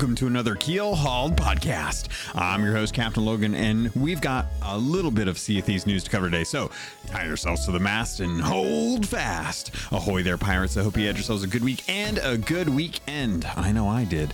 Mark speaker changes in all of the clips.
Speaker 1: Welcome to another Keelhauled podcast. I'm your host, Captain Logun, and we've got a little bit of Sea of Thieves news to cover today. So tie yourselves to the mast and hold fast. Ahoy there, pirates. I hope you had yourselves a good week and a good weekend. I know I did.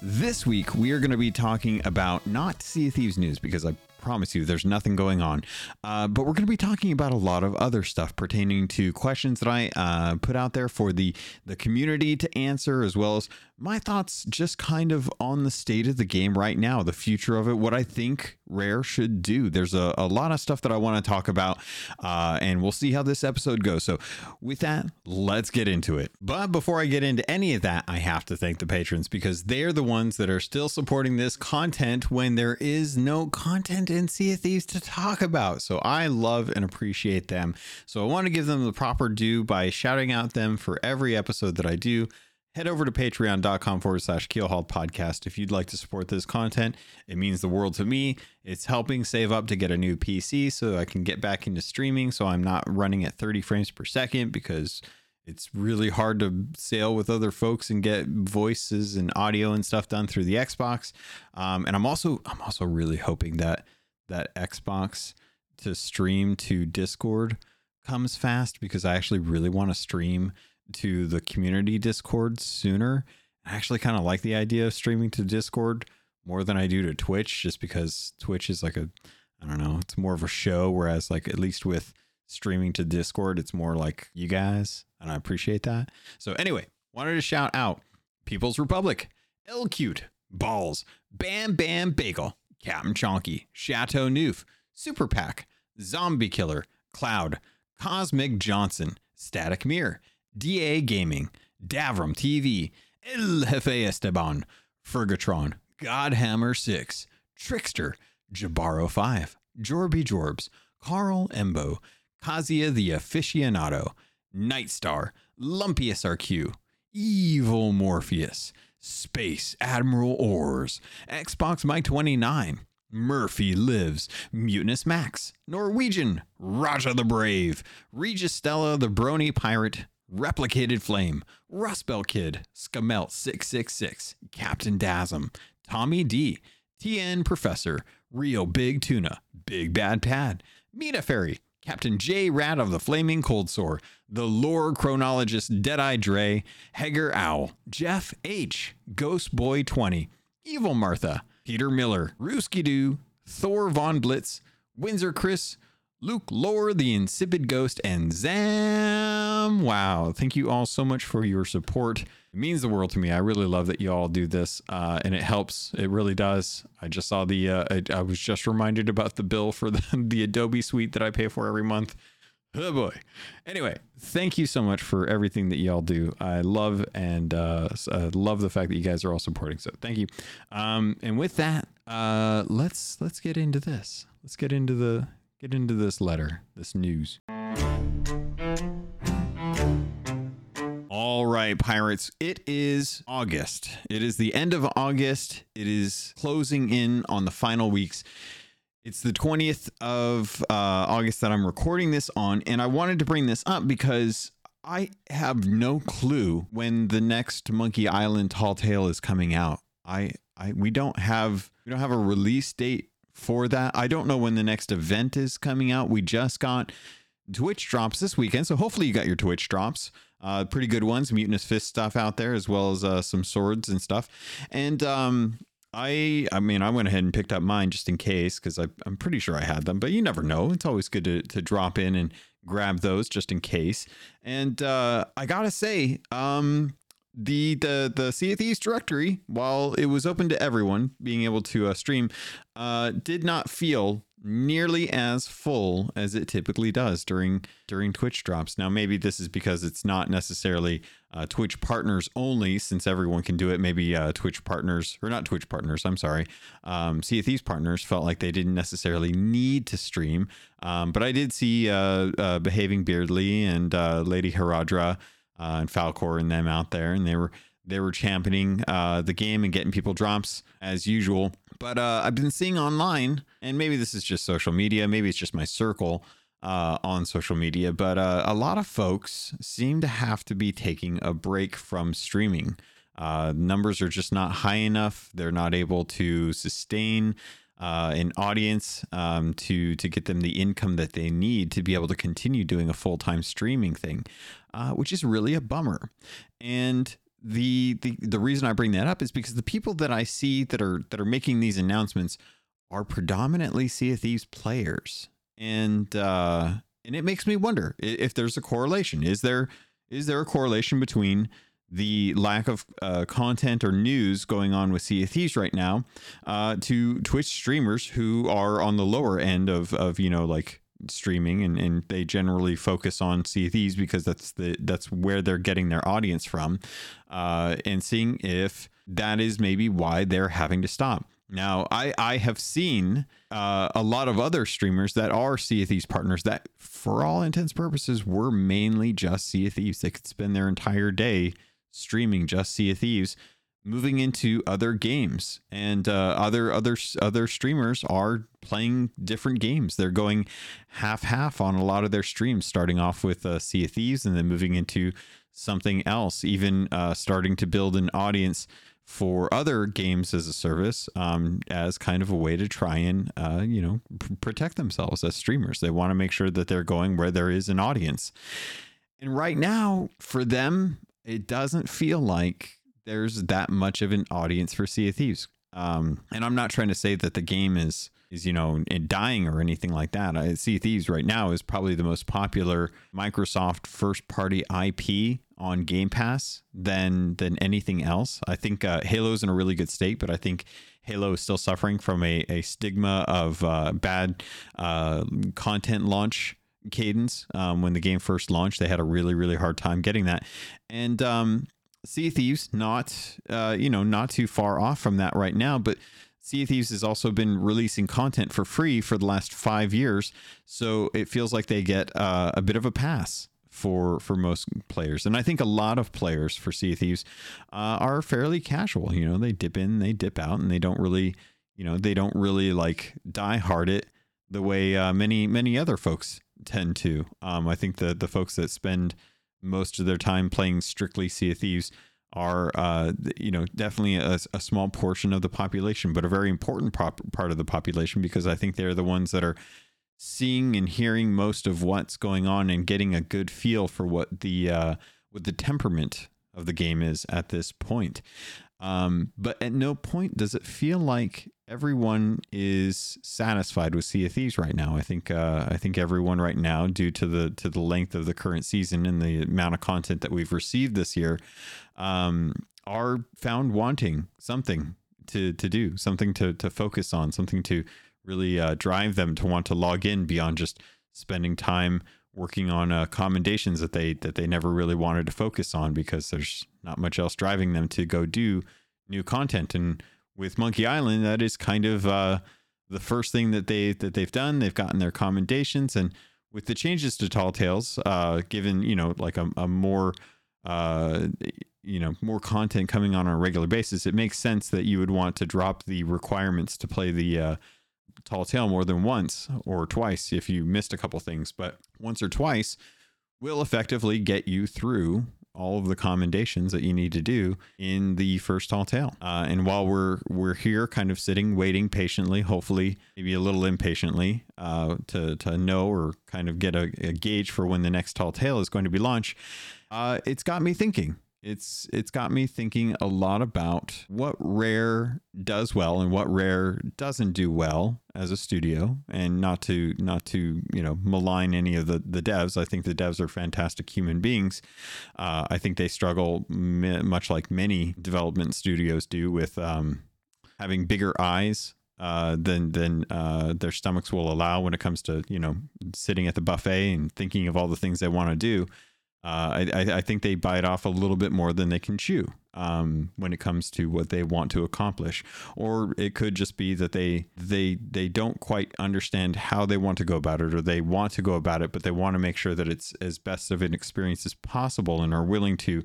Speaker 1: This week, we are going to be talking about not Sea of Thieves news because I promise you there's nothing going on. Uh, but we're going to be talking about a lot of other stuff pertaining to questions that I uh, put out there for the, the community to answer, as well as my thoughts just kind of on the state of the game right now, the future of it, what I think Rare should do. There's a, a lot of stuff that I want to talk about, uh, and we'll see how this episode goes. So, with that, let's get into it. But before I get into any of that, I have to thank the patrons because they're the ones that are still supporting this content when there is no content in Sea of Thieves to talk about. So, I love and appreciate them. So, I want to give them the proper due by shouting out them for every episode that I do head over to patreon.com forward slash keelhauled podcast if you'd like to support this content. It means the world to me. It's helping save up to get a new pc so i can get back into streaming so i'm not running at 30 frames per second because it's really hard to sail with other folks and get voices and audio and stuff done through the xbox. Um, and i'm also i'm also really hoping that that xbox to stream to discord comes fast because i actually really want to stream to the community Discord sooner. I actually kind of like the idea of streaming to Discord more than I do to Twitch, just because Twitch is like a, I don't know, it's more of a show. Whereas, like, at least with streaming to Discord, it's more like you guys, and I appreciate that. So, anyway, wanted to shout out People's Republic, L Cute, Balls, Bam Bam Bagel, Captain Chonky, Chateau Noof, Super Pack, Zombie Killer, Cloud, Cosmic Johnson, Static Mirror, DA Gaming, Davram TV, El Jefe Esteban, Fergatron, Godhammer 6, Trickster, Jabaro 5, Jorby Jorbs, Carl Embo, Kazia the Aficionado, Nightstar, Lumpius RQ, Evil Morpheus, Space Admiral Ors, Xbox Mike 29, Murphy Lives, Mutinous Max, Norwegian, Raja the Brave, Regis Stella the Brony Pirate, Replicated Flame, Rustbelt Kid, Skamelt 666, Captain Dasm, Tommy D, TN Professor, Rio Big Tuna, Big Bad Pad, Meta Fairy, Captain J Rat of the Flaming Cold Sore, the lore chronologist Deadeye Dre, Hager Owl, Jeff H, Ghost Boy 20, Evil Martha, Peter Miller, Rooski Doo, Thor Von Blitz, Windsor Chris, Luke Lore, the Insipid Ghost, and Zam. Wow. Thank you all so much for your support. It means the world to me. I really love that you all do this, uh, and it helps. It really does. I just saw the, uh, I, I, was just reminded about the bill for the, the Adobe suite that I pay for every month. Oh boy. Anyway, thank you so much for everything that y'all do. I love and uh, uh, love the fact that you guys are all supporting. So thank you. Um, and with that, uh, let's let's get into this. Let's get into the get into this letter, this news. All right, pirates. It is August. It is the end of August. It is closing in on the final weeks. It's the 20th of uh, August that I'm recording this on, and I wanted to bring this up because I have no clue when the next Monkey Island Tall Tale is coming out. I, I we don't have we don't have a release date for that. I don't know when the next event is coming out. We just got Twitch drops this weekend, so hopefully you got your Twitch drops. Uh, pretty good ones, Mutinous Fist stuff out there, as well as uh, some swords and stuff. And um, I, I mean, I went ahead and picked up mine just in case because I'm pretty sure I had them, but you never know. It's always good to to drop in and grab those just in case. And uh, I gotta say, um, the the the Sea of Thieves directory, while it was open to everyone being able to uh, stream, uh, did not feel nearly as full as it typically does during during Twitch drops. Now, maybe this is because it's not necessarily uh, Twitch partners only, since everyone can do it. Maybe uh, Twitch partners, or not Twitch partners, I'm sorry, um, Sea of Thieves partners felt like they didn't necessarily need to stream. Um, but I did see uh, uh Behaving Beardly and uh, Lady Haradra uh, and Falcor and them out there, and they were they were championing uh, the game and getting people drops as usual. But uh, I've been seeing online, and maybe this is just social media, maybe it's just my circle uh, on social media, but uh, a lot of folks seem to have to be taking a break from streaming. Uh, numbers are just not high enough. They're not able to sustain uh, an audience um, to to get them the income that they need to be able to continue doing a full time streaming thing, uh, which is really a bummer. And the, the the reason I bring that up is because the people that I see that are that are making these announcements are predominantly Sea of Thieves players, and uh, and it makes me wonder if there's a correlation. Is there is there a correlation between the lack of uh, content or news going on with Sea of Thieves right now uh, to Twitch streamers who are on the lower end of of you know like streaming and, and they generally focus on Sea of Thieves because that's the that's where they're getting their audience from uh, and seeing if that is maybe why they're having to stop. Now, I, I have seen uh, a lot of other streamers that are Sea of Thieves partners that, for all intents purposes, were mainly just Sea of Thieves. They could spend their entire day streaming just Sea of Thieves, moving into other games, and uh, other other other streamers are playing different games. They're going half half on a lot of their streams, starting off with uh, Sea of Thieves and then moving into something else, even uh, starting to build an audience for other games as a service um, as kind of a way to try and uh, you know p- protect themselves as streamers. They want to make sure that they're going where there is an audience. And right now for them it doesn't feel like there's that much of an audience for sea of thieves um, and i'm not trying to say that the game is is you know dying or anything like that. I Sea Thieves right now is probably the most popular Microsoft first party IP on Game Pass than than anything else. I think uh, Halo's in a really good state, but I think Halo is still suffering from a, a stigma of uh, bad uh, content launch cadence. Um, when the game first launched, they had a really really hard time getting that, and um, Sea Thieves not uh, you know not too far off from that right now, but Sea Thieves has also been releasing content for free for the last five years, so it feels like they get uh, a bit of a pass for for most players. And I think a lot of players for Sea Thieves uh, are fairly casual. You know, they dip in, they dip out, and they don't really, you know, they don't really like die hard it the way uh, many many other folks tend to. Um, I think the the folks that spend most of their time playing strictly Sea of Thieves are uh, you know definitely a, a, small portion of the population, but a very important pop- part of the population because I think they're the ones that are seeing and hearing most of what's going on and getting a good feel for what the uh, what the temperament of the game is at this point. Um, but at no point does it feel like everyone is satisfied with Sea of Thieves right now. I think uh, I think everyone right now, due to the to the length of the current season and the amount of content that we've received this year, um, are found wanting something to to do, something to to focus on, something to really uh, drive them to want to log in beyond just spending time working on uh, commendations that they that they never really wanted to focus on because there's not much else driving them to go do new content. And with Monkey Island, that is kind of uh, the first thing that they that they've done. They've gotten their commendations, and with the changes to Tall Tales, uh, given you know like a, a more uh, you know more content coming on, on a regular basis, it makes sense that you would want to drop the requirements to play the uh, tall tale more than once or twice if you missed a couple things, but once or twice will effectively get you through all of the commendations that you need to do in the first tall tale. Uh, and while we're we're here, kind of sitting, waiting patiently, hopefully maybe a little impatiently, uh, to to know or kind of get a, a, gauge for when the next tall tale is going to be launched, uh, it's got me thinking it's it's got me thinking a lot about what rare does well and what rare doesn't do well as a studio. And not to not to you know malign any of the the devs. I think the devs are fantastic human beings. Uh, i think they struggle much like many development studios do with um, having bigger eyes uh, than than uh, their stomachs will allow when it comes to you know sitting at the buffet and thinking of all the things they want to do uh, I, I think they bite off a little bit more than they can chew um, when it comes to what they want to accomplish, or it could just be that they they they don't quite understand how they want to go about it, or they want to go about it, but they want to make sure that it's as best of an experience as possible, and are willing to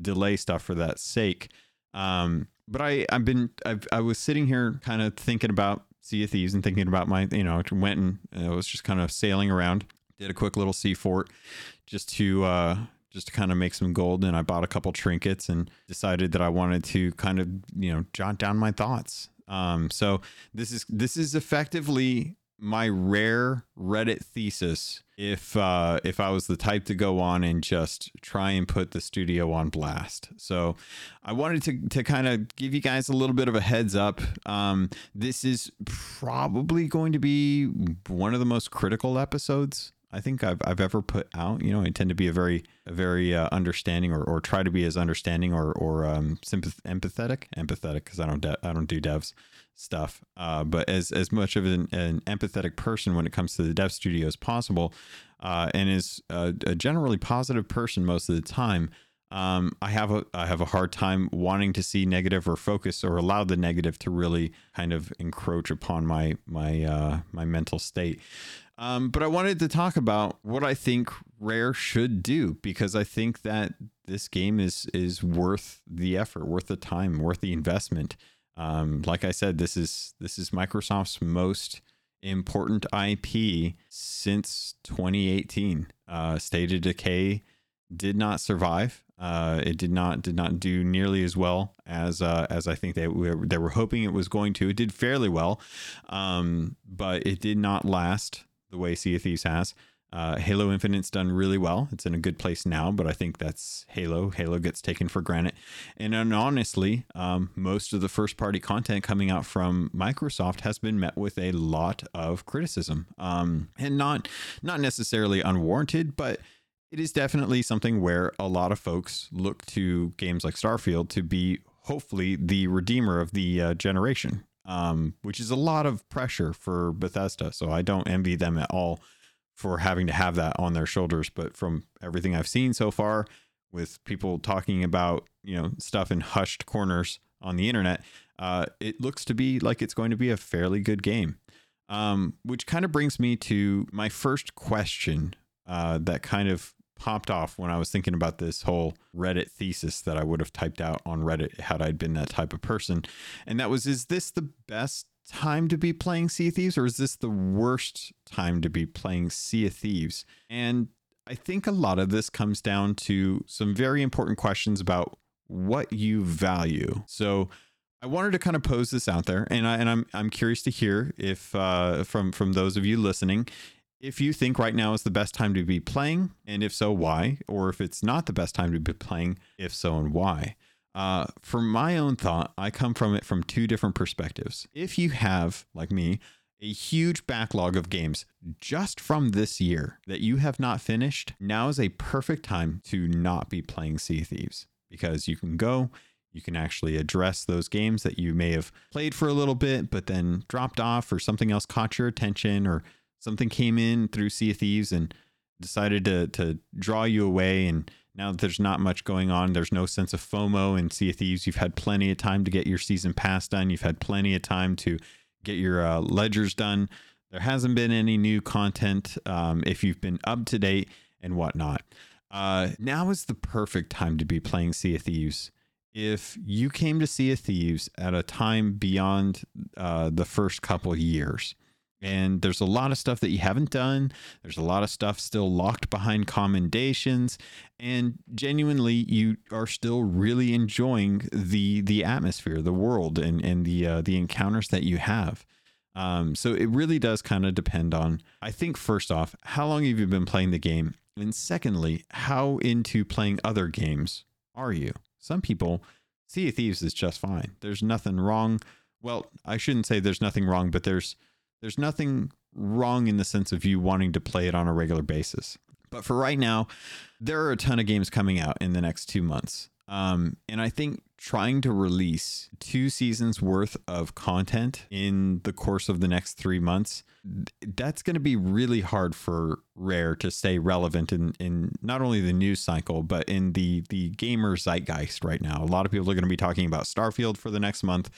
Speaker 1: delay stuff for that sake. Um, but I I've been I've, I was sitting here kind of thinking about Sea of Thieves and thinking about my you know went and I was just kind of sailing around, did a quick little sea fort just to uh, just to kind of make some gold. And I bought a couple trinkets and decided that I wanted to kind of, you know, jot down my thoughts. Um, so this is this is effectively my rare Reddit thesis if uh, if I was the type to go on and just try and put the studio on blast. So I wanted to to kind of give you guys a little bit of a heads up. Um, this is probably going to be one of the most critical episodes I think I've, I've ever put out. You know, I tend to be a very a very uh, understanding or, or try to be as understanding or or um, sympath- empathetic empathetic because I don't de- I don't do devs stuff, uh, but as as much of an, an, empathetic person when it comes to the dev studio as possible, uh, and is a, a, generally positive person most of the time. Um, I have a I have a hard time wanting to see negative or focus or allow the negative to really kind of encroach upon my my uh, my mental state. Um, but I wanted to talk about what I think Rare should do because I think that this game is is worth the effort, worth the time, worth the investment. Um, like I said, this is this is Microsoft's most important IP since 2018. Uh, State of Decay did not survive. Uh, it did not did not do nearly as well as uh, as I think they were they were hoping it was going to. It did fairly well, um, but it did not last the way Sea of Thieves has. Uh, Halo Infinite's done really well. It's in a good place now, but I think that's Halo. Halo gets taken for granted. And, and honestly, um, most of the first party content coming out from Microsoft has been met with a lot of criticism, um, and not not necessarily unwarranted, but it is definitely something where a lot of folks look to games like Starfield to be hopefully the redeemer of the uh, generation um, which is a lot of pressure for Bethesda. So I don't envy them at all for having to have that on their shoulders. But from everything I've seen so far, with people talking about you know stuff in hushed corners on the internet, uh, it looks to be like it's going to be a fairly good game. Um, which kind of brings me to my first question uh, that kind of popped off when I was thinking about this whole Reddit thesis that I would have typed out on Reddit had I been that type of person. And that was is this the best time to be playing Sea of Thieves or is this the worst time to be playing Sea of Thieves? And I think a lot of this comes down to some very important questions about what you value. So I wanted to kind of pose this out there, and I and I'm I'm curious to hear if uh, from from those of you listening if you think right now is the best time to be playing, and if so, why? Or if it's not the best time to be playing, if so, and why? Uh, for my own thought, I come from it from two different perspectives. If you have, like me, a huge backlog of games just from this year that you have not finished, now is a perfect time to not be playing Sea Thieves because you can go, you can actually address those games that you may have played for a little bit, but then dropped off, or something else caught your attention, or something came in through Sea of Thieves and decided to to draw you away and now that there's not much going on, there's no sense of FOMO in Sea of Thieves. You've had plenty of time to get your season pass done. You've had plenty of time to get your uh, ledgers done. There hasn't been any new content um, if you've been up to date and whatnot. Uh, now is the perfect time to be playing Sea of Thieves. If you came to Sea of Thieves at a time beyond uh, the first couple years, and there's a lot of stuff that you haven't done. There's a lot of stuff still locked behind commendations, and genuinely, you are still really enjoying the the atmosphere, the world, and and the uh, the encounters that you have. Um, so it really does kind of depend on. I think first off, how long have you been playing the game, and secondly, how into playing other games are you? Some people, Sea of Thieves is just fine. There's nothing wrong. Well, I shouldn't say there's nothing wrong, but there's there's nothing wrong in the sense of you wanting to play it on a regular basis. But for right now, there are a ton of games coming out in the next two months. Um, and I think trying to release two seasons worth of content in the course of the next three months, that's going to be really hard for Rare to stay relevant in, in not only the news cycle, but in the, the gamer zeitgeist right now. A lot of people are going to be talking about Starfield for the next month.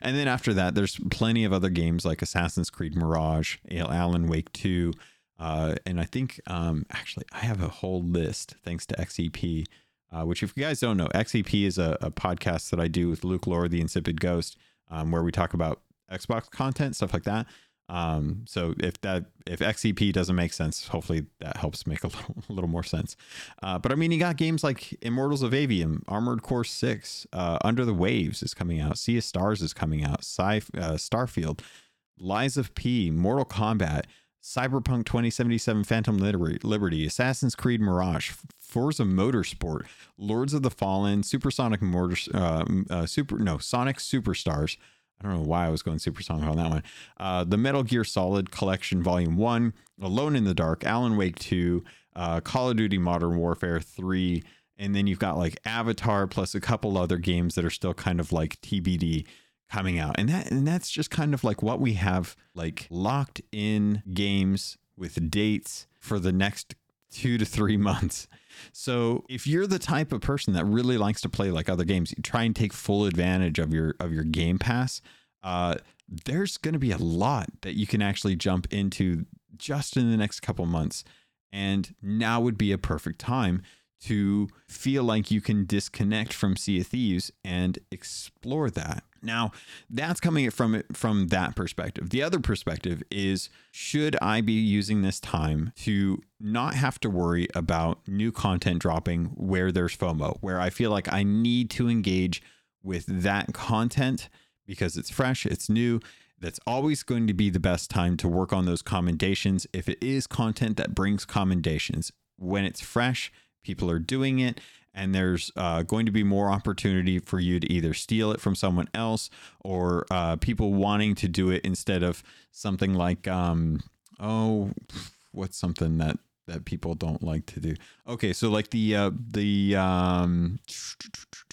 Speaker 1: And then after that, there's plenty of other games like Assassin's Creed Mirage, Alan Wake 2. Uh, and I think um, actually I have a whole list thanks to XEP uh, which, if you guys don't know, XEP is a, a, podcast that I do with Luke Lore, the Insipid Ghost, um, where we talk about Xbox content, stuff like that. Um, so if that if XCP doesn't make sense, hopefully that helps make a little, a little more sense. Uh, but I mean, you got games like Immortals of Aveum, Armored Core Six, uh, Under the Waves is coming out, Sea of Stars is coming out, Sci uh, Starfield, Lies of P, Mortal Kombat. Cyberpunk 2077 Phantom Liberty, Assassin's Creed Mirage, Forza Motorsport, Lords of the Fallen, Supersonic Motors, uh, uh, Super no Sonic Superstars, I don't know why I was going supersonic on that one. Uh, the Metal Gear Solid Collection Volume 1, Alone in the Dark, Alan Wake 2, uh, Call of Duty Modern Warfare 3, and then you've got like Avatar plus a couple other games that are still kind of like TBD coming out. And that and that's just kind of like what we have like locked in games with dates for the next 2 to 3 months. So if you're the type of person that really likes to play like other games, try and take full advantage of your of your Game Pass. Uh, there's going to be a lot that you can actually jump into just in the next couple months, and now would be a perfect time to feel like you can disconnect from Sea of Thieves and explore that. Now, that's coming from from that perspective. The other perspective is should I be using this time to not have to worry about new content dropping where there's FOMO, where I feel like I need to engage with that content because it's fresh, it's new. That's always going to be the best time to work on those commendations. If it is content that brings commendations, when it's fresh, people are doing it and there's uh, going to be more opportunity for you to either steal it from someone else or uh, people wanting to do it instead of something like um, oh what's something that that people don't like to do? Okay so like the uh, the um,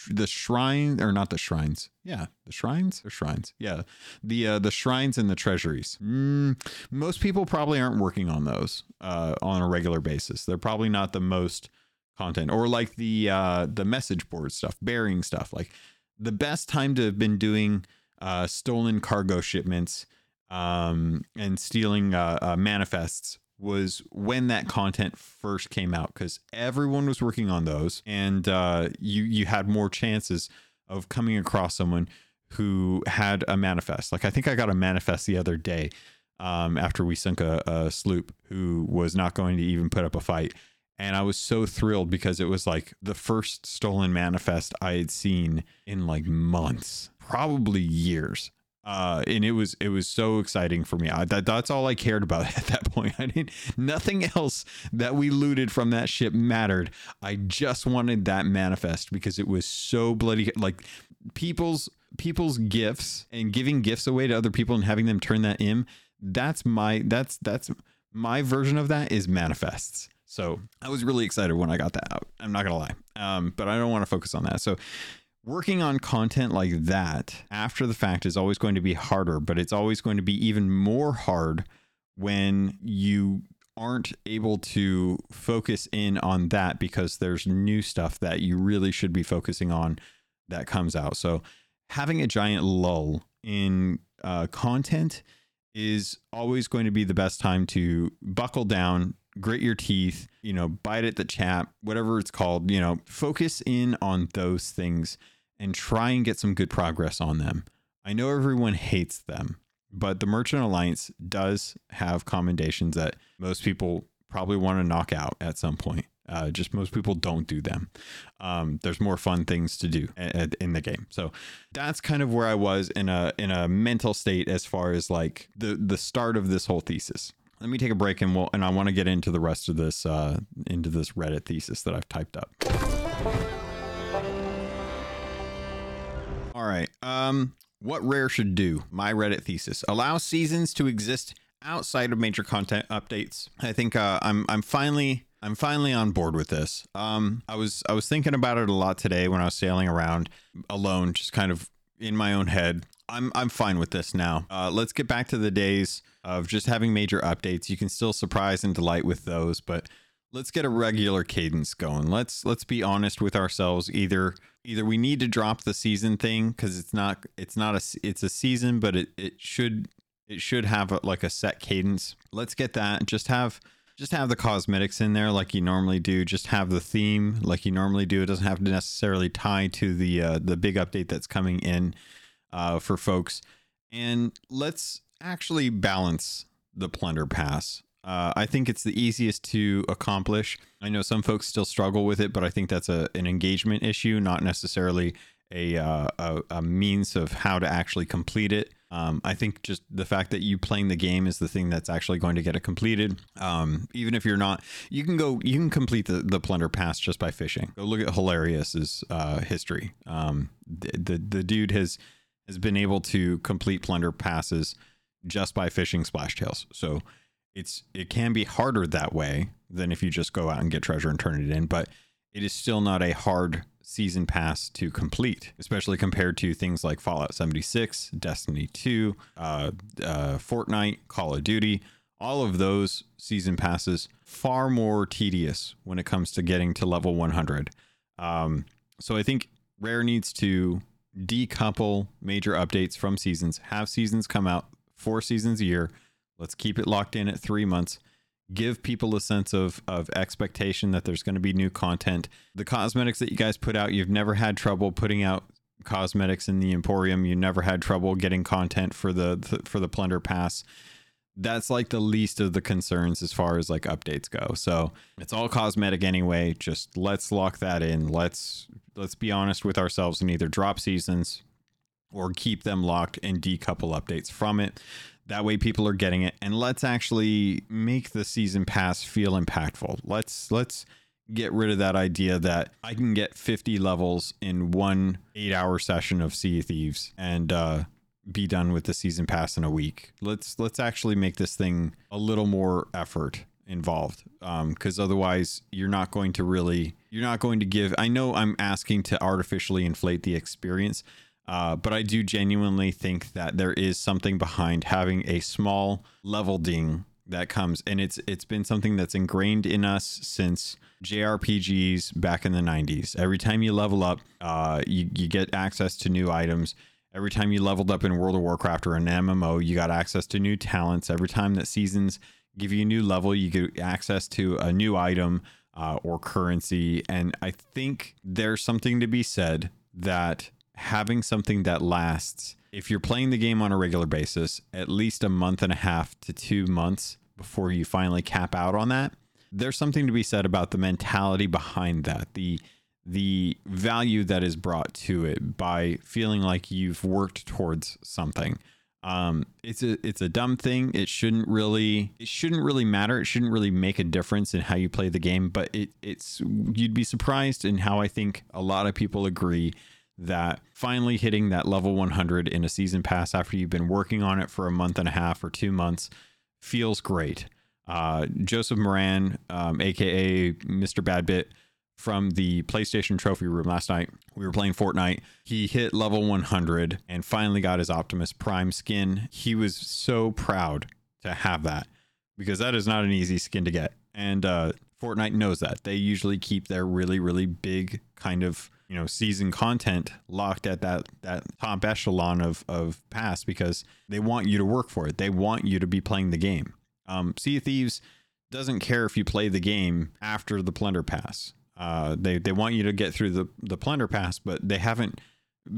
Speaker 1: the shrine or not the shrines. Yeah the shrines? Or shrines. Yeah. The uh, the shrines and the treasuries. Mm, most people probably aren't working on those uh, on a regular basis. They're probably not the most content or like the uh the message board stuff bearing stuff. Like the best time to have been doing uh stolen cargo shipments um and stealing uh, uh manifests was when that content first came out because everyone was working on those. And uh you you had more chances of coming across someone who had a manifest. Like i think i got a manifest the other day um, after we sunk a, a sloop who was not going to even put up a fight and I was so thrilled because it was like the first stolen manifest I had seen in like months, probably years. Uh, and it was it was so exciting for me. I, that that's all I cared about at that point. I didn't nothing else that we looted from that ship mattered. I just wanted that manifest because it was so bloody like people's people's gifts and giving gifts away to other people and having them turn that in. That's my that's that's my version of that is manifests. So I was really excited when I got that out. I'm not gonna lie, um, but I don't want to focus on that. So working on content like that after the fact is always going to be harder, but it's always going to be even more hard when you aren't able to focus in on that because there's new stuff that you really should be focusing on that comes out. So having a giant lull in uh, content is always going to be the best time to buckle down, grit your teeth, you know, bite at the chap, whatever it's called, you know, focus in on those things and try and get some good progress on them. I know everyone hates them, but the Merchant Alliance does have commendations that most people probably want to knock out at some point. Uh, just most people don't do them. Um, there's more fun things to do a, a, in the game. So that's kind of where I was in a in a mental state as far as like the the start of this whole thesis let me take a break and we'll and I want to get into the rest of this uh, into this Reddit thesis that I've typed up. All right. Um, what Rare should do? My Reddit thesis: allow seasons to exist outside of major content updates. I think uh, I'm I'm finally I'm finally on board with this. Um, I was I was thinking about it a lot today when I was sailing around alone, just kind of in my own head. I'm I'm fine with this now. Uh, let's get back to the days of just having major updates. You can still surprise and delight with those, but let's get a regular cadence going. Let's let's be honest with ourselves. Either either we need to drop the season thing because it's not it's not a it's a season, but it it should it should have a, like a set cadence. Let's get that. Just have just have the cosmetics in there like you normally do. Just have the theme like you normally do. It doesn't have to necessarily tie to the uh, the big update that's coming in uh, for folks. And let's actually balance the plunder pass. Uh, I think it's the easiest to accomplish. I know some folks still struggle with it, but I think that's a an engagement issue, not necessarily a uh, a, a, means of how to actually complete it. Um, I think just the fact that you playing the game is the thing that's actually going to get it completed. Um, even if you're not, you can go, you can complete the, the plunder pass just by fishing. Go look at Hilarious's uh, history. Um, the, the the dude has has been able to complete plunder passes just by fishing splash tails. So it's it can be harder that way than if you just go out and get treasure and turn it in, but it is still not a hard season pass to complete, especially compared to things like Fallout 76, Destiny 2, uh, uh, Fortnite, Call of Duty. All of those season passes far more tedious when it comes to getting to level 100. Um, so I think Rare needs to decouple major updates from seasons, have seasons come out four seasons a year. Let's keep it locked in at three months. Give people a sense of of expectation that there's going to be new content. The cosmetics that you guys put out, you've never had trouble putting out cosmetics in the Emporium. You never had trouble getting content for the, for the Plunder Pass. That's like the least of the concerns as far as like updates go. So it's all cosmetic anyway. Just let's lock that in. Let's let's be honest with ourselves and either drop seasons or keep them locked and decouple updates from it. That way people are getting it and let's actually make the season pass feel impactful. Let's let's get rid of that idea that I can get 50 levels in one 8-hour session of Sea of Thieves and uh be done with the season pass in a week. Let's let's actually make this thing a little more effort involved because um, otherwise you're not going to really you're not going to give i know i'm asking to artificially inflate the experience uh, but I do genuinely think that there is something behind having a small level ding that comes, and it's it's been something that's ingrained in us since JRPGs back in the 90s. Every time you level up, uh, you you get access to new items. Every time you leveled up in World of Warcraft or an MMO, you got access to new talents. Every time that seasons give you a new level, you get access to a new item uh, or currency. And I think there's something to be said that having something that lasts, if you're playing the game on a regular basis, at least a month and a half to two months before you finally cap out on that, there's something to be said about the mentality behind that. The the value that is brought to it by feeling like you've worked towards something. Um, it's a it's a dumb thing. It shouldn't really it shouldn't really matter. It shouldn't really make a difference in how you play the game. But it it's you'd be surprised in how I think a lot of people agree that finally hitting that level 100 in a season pass after you've been working on it for a month and a half or two months feels great. Uh, Joseph Moran, um, aka Mr. Badbit, from the PlayStation Trophy Room last night. We were playing Fortnite. He hit level 100 and finally got his Optimus Prime skin. He was so proud to have that because that is not an easy skin to get. And uh, Fortnite knows that. They usually keep their really, really big kind of you know season content locked at that that top echelon of of pass because they want you to work for it. They want you to be playing the game. Um, sea of Thieves doesn't care if you play the game after the plunder pass. Uh, they they want you to get through the the plunder pass, but they haven't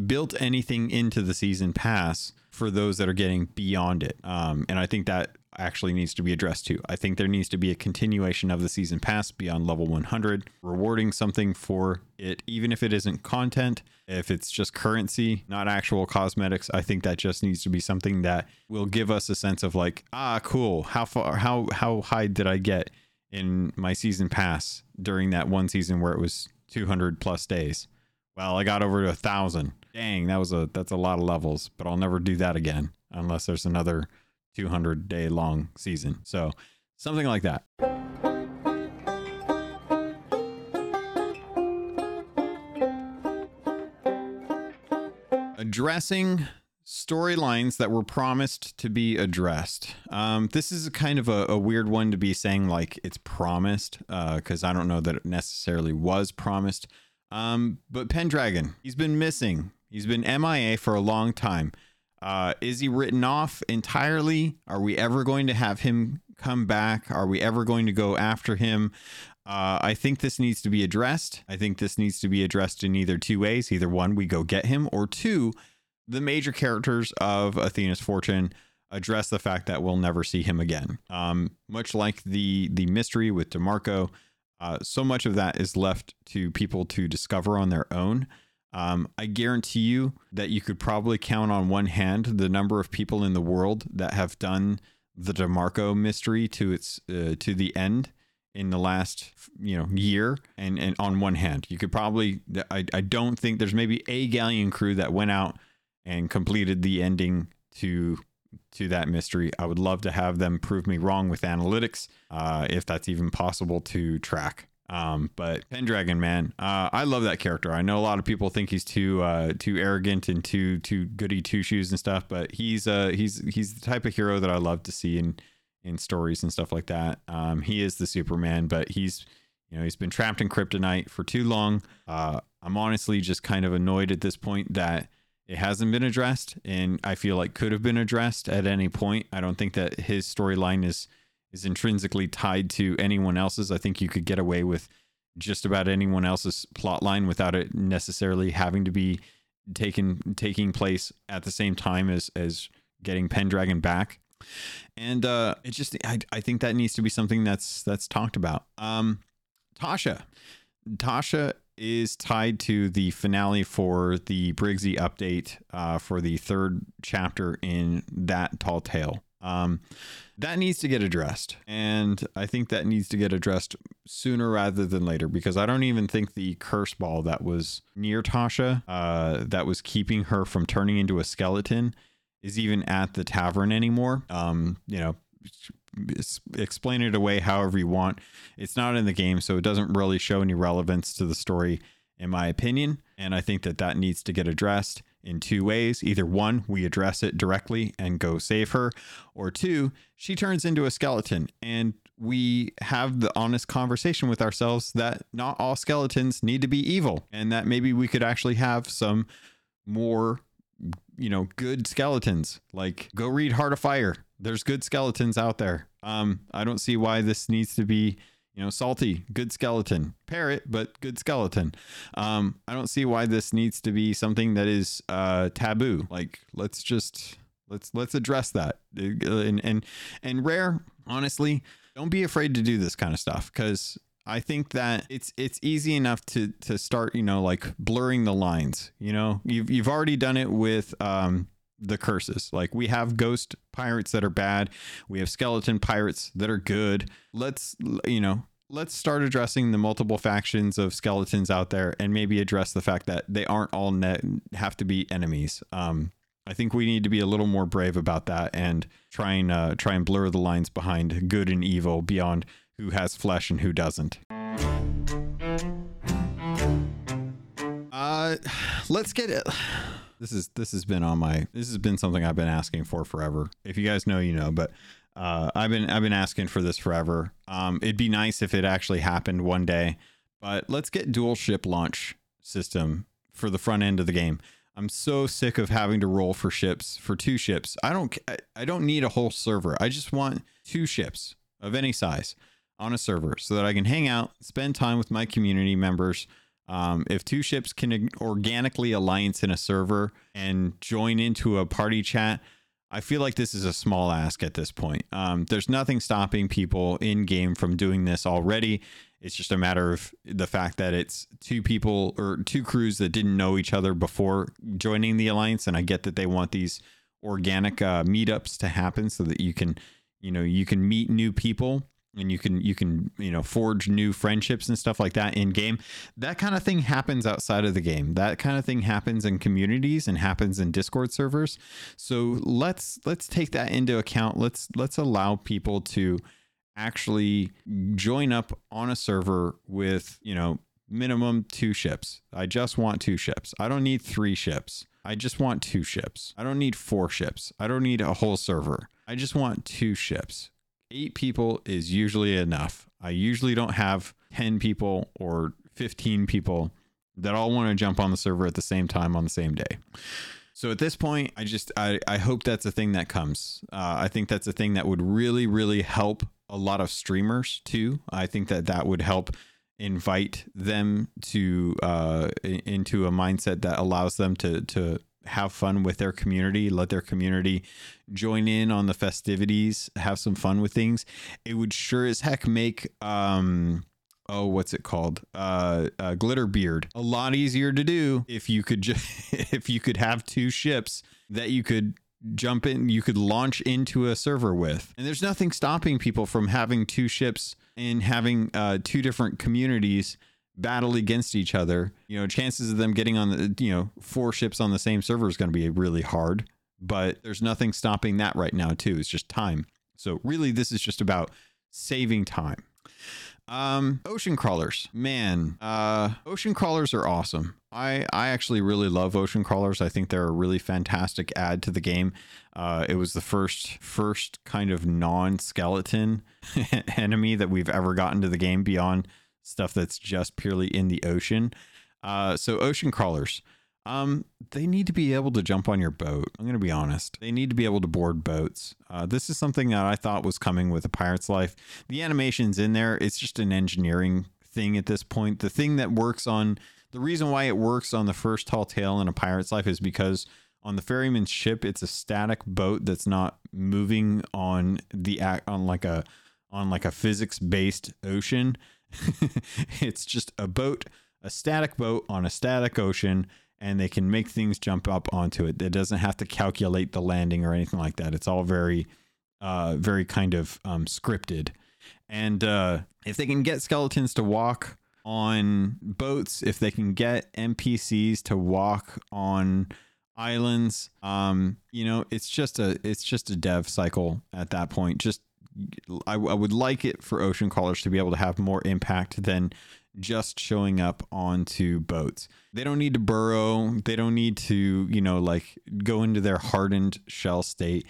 Speaker 1: built anything into the season pass for those that are getting beyond it. Um, and I think that actually needs to be addressed too. I think there needs to be a continuation of the season pass beyond level 100, rewarding something for it, even if it isn't content, if it's just currency, not actual cosmetics. I think that just needs to be something that will give us a sense of like, ah, cool. How far, how, how high did I get in my season pass during that one season where it was 200 plus days? Well, I got over to a thousand. Dang, that was a, that's a lot of levels, but I'll never do that again unless there's another 200 day long season. So something like that. Addressing storylines that were promised to be addressed. Um, this is kind of a, a, weird one to be saying like it's promised because uh, I don't know that it necessarily was promised. Um, but Pendragon, he's been missing. He's been MIA for a long time. Uh, is he written off entirely? Are we ever going to have him come back? Are we ever going to go after him? Uh, I think this needs to be addressed. I think this needs to be addressed in either two ways. Either one, we go get him, or two, the major characters of Athena's Fortune, address the fact that we'll never see him again. Um, much like the the mystery with Demarco, uh, so much of that is left to people to discover on their own. Um, I guarantee you that you could probably count on one hand the number of people in the world that have done the Demarco mystery to its uh, to the end in the last you know year and and on one hand. You could probably I, I don't think there's maybe a galleon crew that went out and completed the ending to to that mystery. I would love to have them prove me wrong with analytics uh, if that's even possible to track um, but Pendragon, man, uh, I love that character. I know a lot of people think he's too uh, too arrogant and too too goody two shoes and stuff, but he's uh he's he's the type of hero that I love to see in in stories and stuff like that. Um, he is the Superman, but he's you know he's been trapped in kryptonite for too long. Uh, I'm honestly just kind of annoyed at this point that it hasn't been addressed, and I feel like could have been addressed at any point. I don't think that his storyline is is intrinsically tied to anyone else's. I think you could get away with just about anyone else's plot line without it necessarily having to be taken taking place at the same time as as getting Pendragon back. And uh it just I, I think that needs to be something that's that's talked about. Um Tasha. Tasha is tied to the finale for the Briggsy update uh, for the third chapter in that tall tale. Um, that needs to get addressed. And I think that needs to get addressed sooner rather than later because I don't even think the curse ball that was near Tasha, uh, that was keeping her from turning into a skeleton, is even at the tavern anymore. Um, you know, explain it away however you want. It's not in the game, so it doesn't really show any relevance to the story, in my opinion. And I think that that needs to get addressed in two ways. Either one, we address it directly and go save her, or two, she turns into a skeleton. And we have the honest conversation with ourselves that not all skeletons need to be evil and that maybe we could actually have some more you know good skeletons. Like go read heart of fire. There's good skeletons out there. Um i don't see why this needs to be you know, salty, good skeleton, parrot, but good skeleton. Um, I don't see why this needs to be something that is uh, taboo. Like, let's just let's let's address that. Uh, and and and rare, honestly, don't be afraid to do this kind of stuff because I think that it's it's easy enough to to start, you know, like blurring the lines. You know, you've you've already done it with um, the curses. Like we have ghost pirates that are bad, we have skeleton pirates that are good. Let's you know, let's start addressing the multiple factions of skeletons out there and maybe address the fact that they aren't all net have to be enemies. Um I think we need to be a little more brave about that and try and uh, try and blur the lines behind good and evil beyond who has flesh and who doesn't. Uh, let's get it. This is this has been on my this has been something I've been asking for forever. If you guys know, you know, but uh, I've been I've been asking for this forever. Um, it'd be nice if it actually happened one day. But let's get dual ship launch system for the front end of the game. I'm so sick of having to roll for ships for two ships. I don't I don't need a whole server. I just want two ships of any size on a server so that I can hang out, spend time with my community members um, if two ships can organically alliance in a server and join into a party chat, I feel like this is a small ask at this point. Um, there's nothing stopping people in game from doing this already. It's just a matter of the fact that it's two people or two crews that didn't know each other before joining the alliance. And I get that they want these organic uh, meetups to happen so that you can, you know, you can meet new people and you can you can you know forge new friendships and stuff like that in game. That kind of thing happens outside of the game. That kind of thing happens in communities and happens in discord servers. So let's let's take that into account. Let's let's allow people to actually join up on a server with you know minimum two ships. I just want two ships. I don't need three ships. I just want two ships. I don't need four ships. I don't need a whole server. I just want two ships eight people is usually enough. I usually don't have 10 people or 15 people that all want to jump on the server at the same time on the same day. So at this point, I just I, I hope that's a thing that comes. Uh, I think that's a thing that would really really help a lot of streamers too. I think that that would help invite them to uh, into a mindset that allows them to to have fun with their community, let their community join in on the festivities, have some fun with things. It would sure as heck make um oh what's it called uh, uh Glitterbeard a lot easier to do if you could just if you could have two ships that you could jump in you could launch into a server with and there's nothing stopping people from having two ships and having uh two different communities battle against each other you know chances of them getting on the you know four ships on the same server is going to be really hard but there's nothing stopping that right now too it's just time so really this is just about saving time um, ocean crawlers, man. Uh, ocean crawlers are awesome. I I actually really love ocean crawlers. I think they're a really fantastic add to the game. Uh, it was the first first kind of non-skeleton enemy that we've ever gotten to the game beyond stuff that's just purely in the ocean. Uh, so ocean crawlers. Um, they need to be able to jump on your boat. I'm going to be honest. They need to be able to board boats. Uh, this is something that I thought was coming with a pirate's life. The animation's in there. It's just an engineering thing at this point. The thing that works on the reason why it works on the first tall tale in a pirate's life is because on the ferryman's ship, it's a static boat that's not moving on the act on like a on like a physics based ocean. it's just a boat, a static boat on a static ocean and they can make things jump up onto it. It doesn't have to calculate the landing or anything like that. It's all very, uh, very kind of um, scripted. And uh, if they can get skeletons to walk on boats, if they can get NPCs to walk on islands, um, you know, it's just a it's just a dev cycle at that point. Just I, I would like it for ocean crawlers to be able to have more impact than just showing up onto boats. They don't need to burrow. They don't need to, you know, like go into their hardened shell state.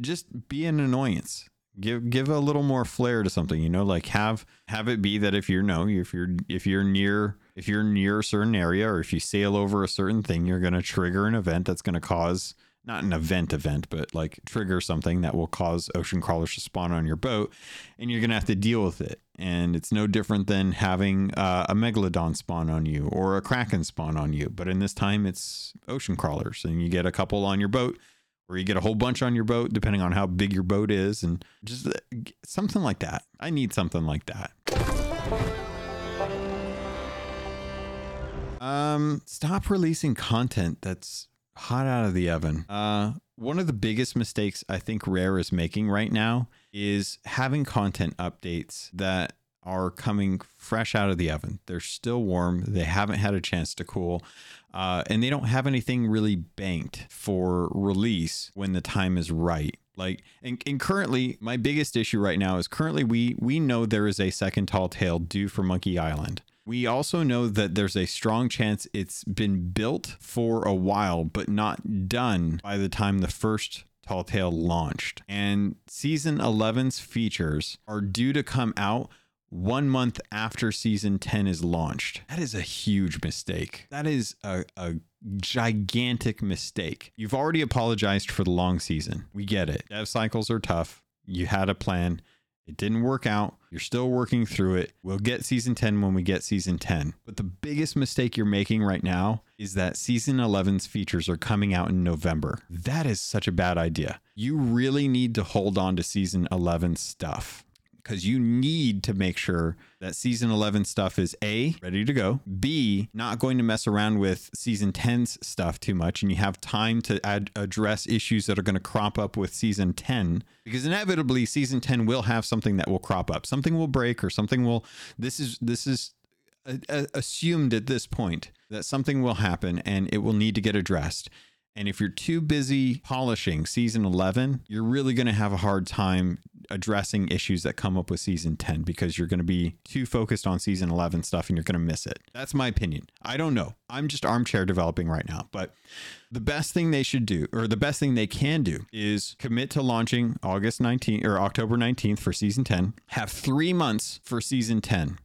Speaker 1: Just be an annoyance. Give give a little more flair to something, you know, like have have it be that if you're no, if you're if you're near if you're near a certain area or if you sail over a certain thing, you're gonna trigger an event that's gonna cause not an event event, but like trigger something that will cause ocean crawlers to spawn on your boat, and you're gonna have to deal with it. And it's no different than having uh, a megalodon spawn on you or a kraken spawn on you, but in this time it's ocean crawlers, and you get a couple on your boat, or you get a whole bunch on your boat, depending on how big your boat is, and just uh, something like that. I need something like that. Um, stop releasing content that's hot out of the oven. Uh, one of the biggest mistakes I think Rare is making right now is having content updates that are coming fresh out of the oven. They're still warm. They haven't had a chance to cool. Uh, and they don't have anything really banked for release when the time is right. Like and, and currently my biggest issue right now is currently we we know there is a second tall tale due for Monkey Island. We also know that there's a strong chance it's been built for a while, but not done by the time the first Tall Tale launched. And season 11's features are due to come out one month after season 10 is launched. That is a huge mistake. That is a, a gigantic mistake. You've already apologized for the long season. We get it. Dev cycles are tough. You had a plan. It didn't work out. You're still working through it. We'll get season 10 when we get season 10. But the biggest mistake you're making right now is that season 11's features are coming out in November. That is such a bad idea. You really need to hold on to season 11 stuff because you need to make sure that season 11 stuff is A, ready to go, B, not going to mess around with season 10's stuff too much, and you have time to ad- address issues that are going to crop up with season 10, because inevitably season 10 will have something that will crop up. Something will break or something will, this is, this is, uh, uh, assumed at this point that something will happen and it will need to get addressed. And if you're too busy polishing season 11, you're really going to have a hard time addressing issues that come up with season 10 because you're going to be too focused on season 11 stuff and you're going to miss it. That's my opinion. I don't know. I'm just armchair developing right now. But the best thing they should do, or the best thing they can do, is commit to launching August 19th or October 19th for season 10, have three months for season 10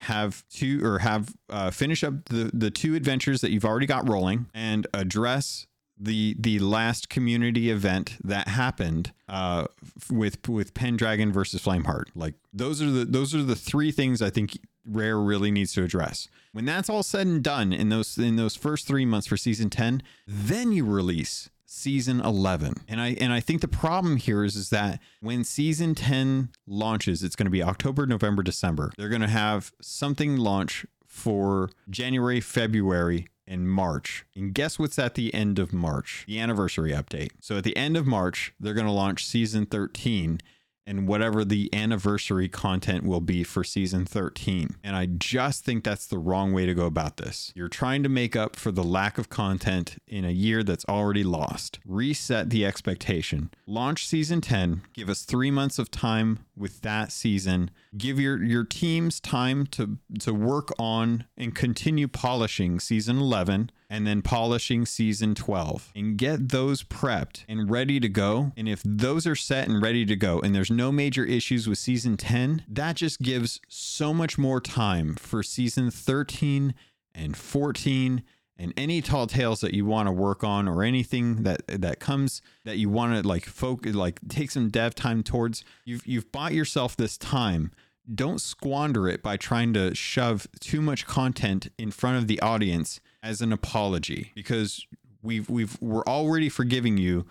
Speaker 1: have two or have uh, finish up the the two adventures that you've already got rolling and address the the last community event that happened uh, with with Pendragon versus Flameheart. Like those are the those are the three things I think Rare really needs to address. When that's all said and done in those in those first 3 months for season 10, then you release season 11. And I and I think the problem here is is that when season 10 launches, it's going to be October, November, December. They're going to have something launch for January, February, and March. And guess what's at the end of March? The anniversary update. So at the end of March, they're going to launch season 13 and whatever the anniversary content will be for season 13. And I just think that's the wrong way to go about this. You're trying to make up for the lack of content in a year that's already lost. Reset the expectation. Launch season 10, give us 3 months of time with that season. Give your your teams time to to work on and continue polishing season 11 and then polishing season 12 and get those prepped and ready to go. And if those are set and ready to go and there's no major issues with season 10, that just gives so much more time for season 13 and 14 and any tall tales that you want to work on or anything that that comes that you want to like focus like take some dev time towards you've you've bought yourself this time don't squander it by trying to shove too much content in front of the audience as an apology because we've we've we're already forgiving you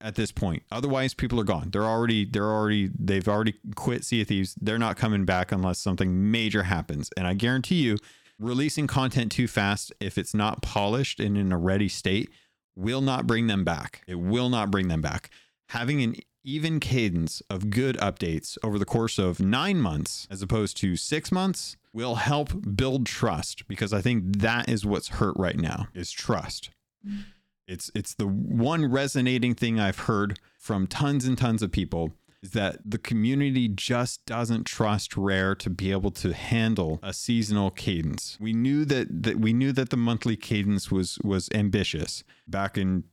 Speaker 1: at this point. Otherwise, people are gone. They're already they're already they've already quit Sea of Thieves. They're not coming back unless something major happens. And I guarantee you, releasing content too fast, if it's not polished and in a ready state, will not bring them back. It will not bring them back. Having an even cadence of good updates over the course of nine months as opposed to six months will help build trust because I think that is what's hurt right now is trust. It's it's the one resonating thing I've heard from tons and tons of people is that the community just doesn't trust Rare to be able to handle a seasonal cadence. We knew that, that we knew that the monthly cadence was was ambitious back in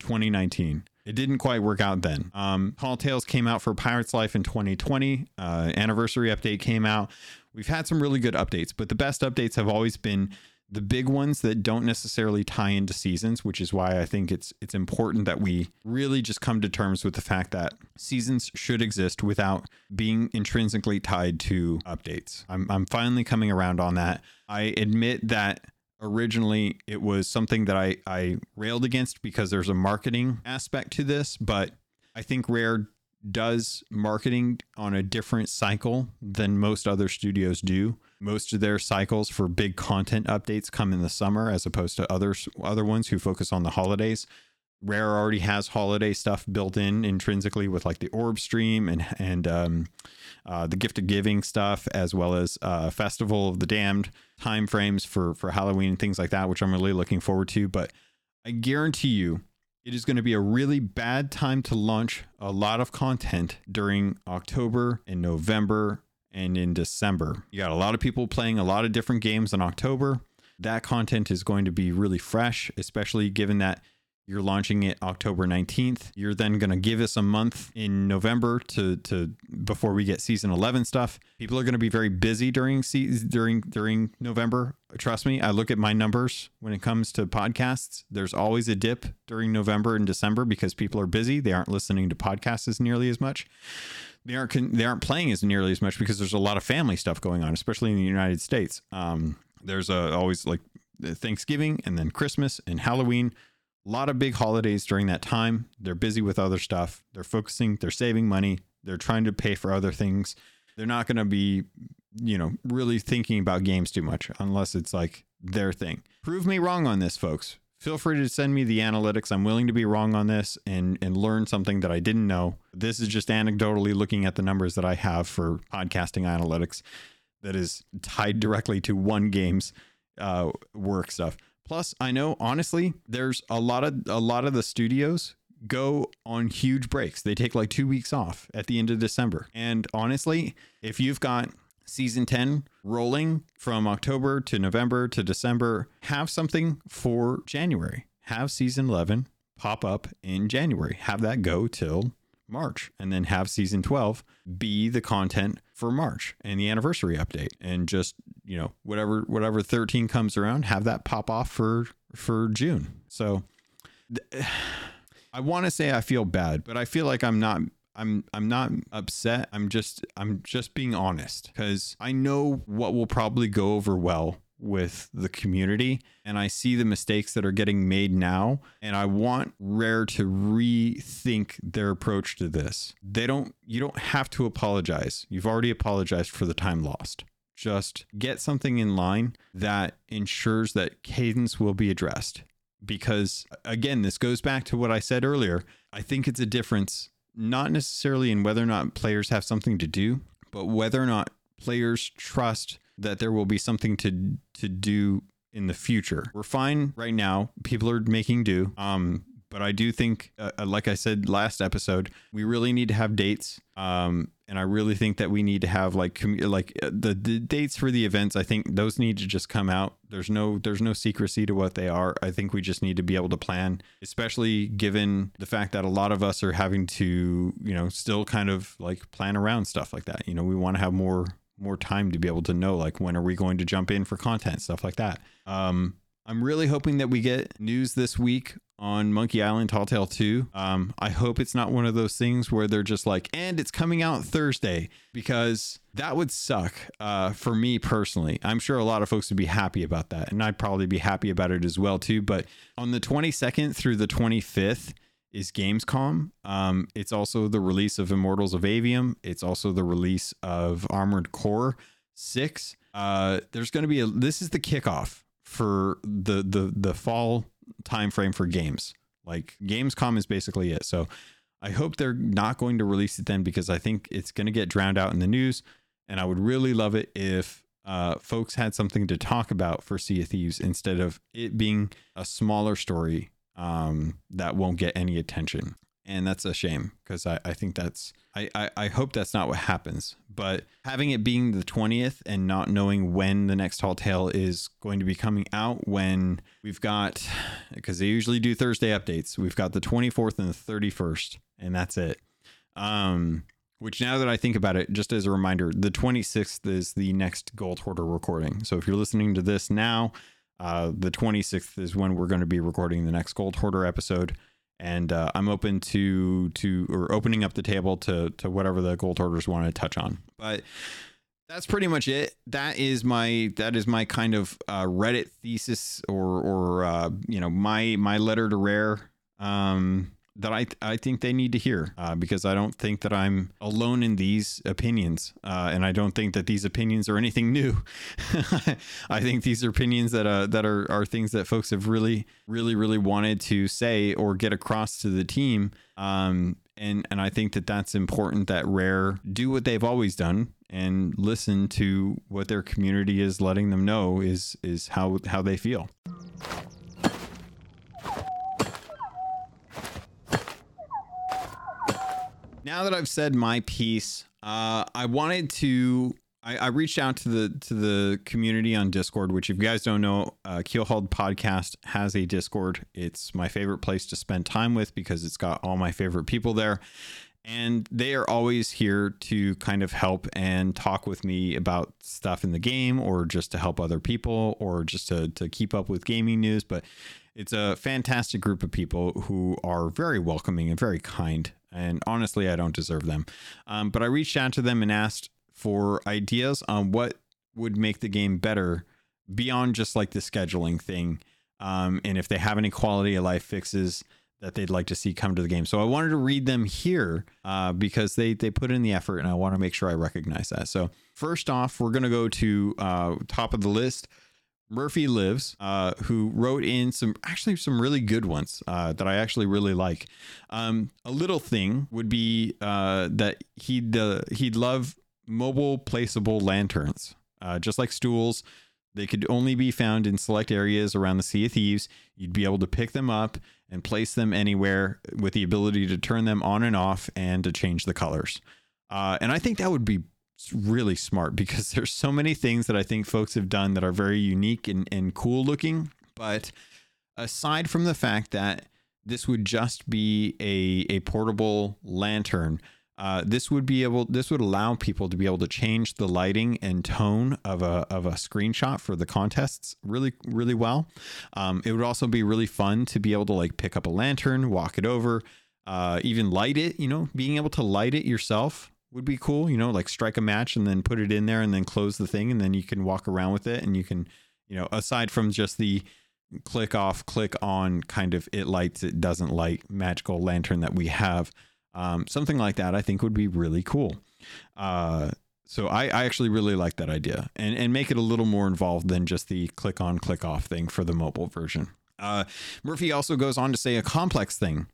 Speaker 1: 2019. It didn't quite work out then. Um, Tall Tales came out for Pirate's Life in 2020. Uh, anniversary update came out. We've had some really good updates, but the best updates have always been the big ones that don't necessarily tie into seasons, which is why I think it's it's important that we really just come to terms with the fact that seasons should exist without being intrinsically tied to updates. I'm I'm finally coming around on that. I admit that originally it was something that I, I railed against because there's a marketing aspect to this, but I think Rare does marketing on a different cycle than most other studios do. Most of their cycles for big content updates come in the summer as opposed to others other ones who focus on the holidays. Rare already has holiday stuff built in intrinsically with like the orb stream and and um, uh, the gift of giving stuff, as well as uh, Festival of the Damned time frames for for Halloween and things like that, which I'm really looking forward to. But I guarantee you, it is going to be a really bad time to launch a lot of content during October and November and in December. You got a lot of people playing a lot of different games in October. That content is going to be really fresh, especially given that you're launching it October 19th. You're then going to give us a month in November to to before we get season 11 stuff. People are going to be very busy during during during November. Trust me, I look at my numbers when it comes to podcasts. There's always a dip during November and December because people are busy. They aren't listening to podcasts as nearly as much. They aren't they aren't playing as nearly as much because there's a lot of family stuff going on, especially in the United States. Um, there's a, always like Thanksgiving and then Christmas and Halloween a lot of big holidays during that time. They're busy with other stuff. They're focusing, they're saving money, they're trying to pay for other things. They're not going to be, you know, really thinking about games too much unless it's like their thing. Prove me wrong on this, folks. Feel free to send me the analytics. I'm willing to be wrong on this and and learn something that I didn't know. This is just anecdotally looking at the numbers that I have for podcasting analytics that is tied directly to one game's uh, work stuff. Plus, I know honestly, there's a lot of a lot of the studios go on huge breaks. They take like 2 weeks off at the end of December. And honestly, if you've got season 10 rolling from October to November to December, have something for January. Have season 11 pop up in January. Have that go till March and then have season 12 be the content for March and the anniversary update and just, you know, whatever whatever 13 comes around, have that pop off for for June. So I want to say I feel bad, but I feel like I'm not I'm I'm not upset. I'm just I'm just being honest because I know what will probably go over well with the community and I see the mistakes that are getting made now and I want Rare to rethink their approach to this. They don't you don't have to apologize. You've already apologized for the time lost. Just get something in line that ensures that cadence will be addressed because again this goes back to what I said earlier. I think it's a difference not necessarily in whether or not players have something to do, but whether or not players trust that there will be something to to do in the future. We're fine right now. People are making do. Um, but I do think, uh, uh, like I said last episode, we really need to have dates. Um, and I really think that we need to have like com- like uh, the, the dates for the events. I think those need to just come out. There's no there's no secrecy to what they are. I think we just need to be able to plan, especially given the fact that a lot of us are having to you know still kind of like plan around stuff like that. You know, we want to have more more time to be able to know like when are we going to jump in for content stuff like that. Um i'm really hoping that we get news this week on monkey island tall tale 2 um i hope it's not one of those things where they're just like and it's coming out thursday because that would suck uh for me personally. I'm sure a lot of folks would be happy about that and i'd probably be happy about it as well too but on the 22nd through the 25th is Gamescom. Um, it's also the release of Immortals of Aveum. It's also the release of Armored Core Six. Uh, there's going to be a. This is the kickoff for the the the fall timeframe for games. Like Gamescom is basically it. So I hope they're not going to release it then because I think it's going to get drowned out in the news. And I would really love it if uh, folks had something to talk about for Sea of Thieves instead of it being a smaller story um, that won't get any attention. And that's a shame because I, I think that's, I, I, I hope that's not what happens. But having it being the 20th and not knowing when the next Tall Tale is going to be coming out, when we've got, because they usually do Thursday updates, we've got the 24th and the 31st, and that's it. Um, which now that I think about it, just as a reminder, the 26th is the next Gold Hoarder recording. So if you're listening to this now, uh, the 26th is when we're going to be recording the next Gold Hoarder episode, and uh, I'm open to to or opening up the table to to whatever the Gold Hoarders want to touch on. But that's pretty much it. That is my that is my kind of uh, Reddit thesis or or uh, you know my my letter to Rare. Um, that I I think they need to hear uh, because I don't think that I'm alone in these opinions, uh, and I don't think that these opinions are anything new. I think these are opinions that uh, that are are things that folks have really really really wanted to say or get across to the team. Um, and and I think that that's important that Rare do what they've always done and listen to what their community is letting them know is is how how they feel. Now that I've said my piece, uh, I wanted to. I, I, reached out to the to the community on Discord, which if you guys don't know, uh, Keelhauled Podcast has a Discord. It's my favorite place to spend time with because it's got all my favorite people there, and they are always here to kind of help and talk with me about stuff in the game, or just to help other people, or just to to keep up with gaming news. But it's a fantastic group of people who are very welcoming and very kind and honestly, I don't deserve them. Um, but I reached out to them and asked for ideas on what would make the game better beyond just like the scheduling thing. Um, and if they have any quality of life fixes that they'd like to see come to the game. So I wanted to read them here uh, because they they put in the effort, and I want to make sure I recognize that. So first off, we're gonna go to uh, top of the list. Murphy Lives, uh, who wrote in some actually some really good ones uh, that I actually really like. Um, a little thing would be uh, that he'd uh, he'd love mobile placeable lanterns, uh, just like stools. They could only be found in select areas around the Sea of Thieves. You'd be able to pick them up and place them anywhere with the ability to turn them on and off and to change the colors. Uh, and I think that would be really smart because there's so many things that I think folks have done that are very unique and, and cool looking. But aside from the fact that this would just be a, a portable lantern, uh, this would be able this would allow people to be able to change the lighting and tone of a of a screenshot for the contests really really well. Um, it would also be really fun to be able to like pick up a lantern, walk it over, Uh, even light it, you know, being able to light it yourself would be cool. You know, like strike a match and then put it in there and then close the thing and then you can walk around with it and you can, you know, aside from just the click off, click on kind of it lights, it doesn't light magical lantern that we have. Um, something like that I think would be really cool. Uh, so I, I actually really like that idea and, and make it a little more involved than just the click on, click off thing for the mobile version. Uh, Murphy also goes on to say a complex thing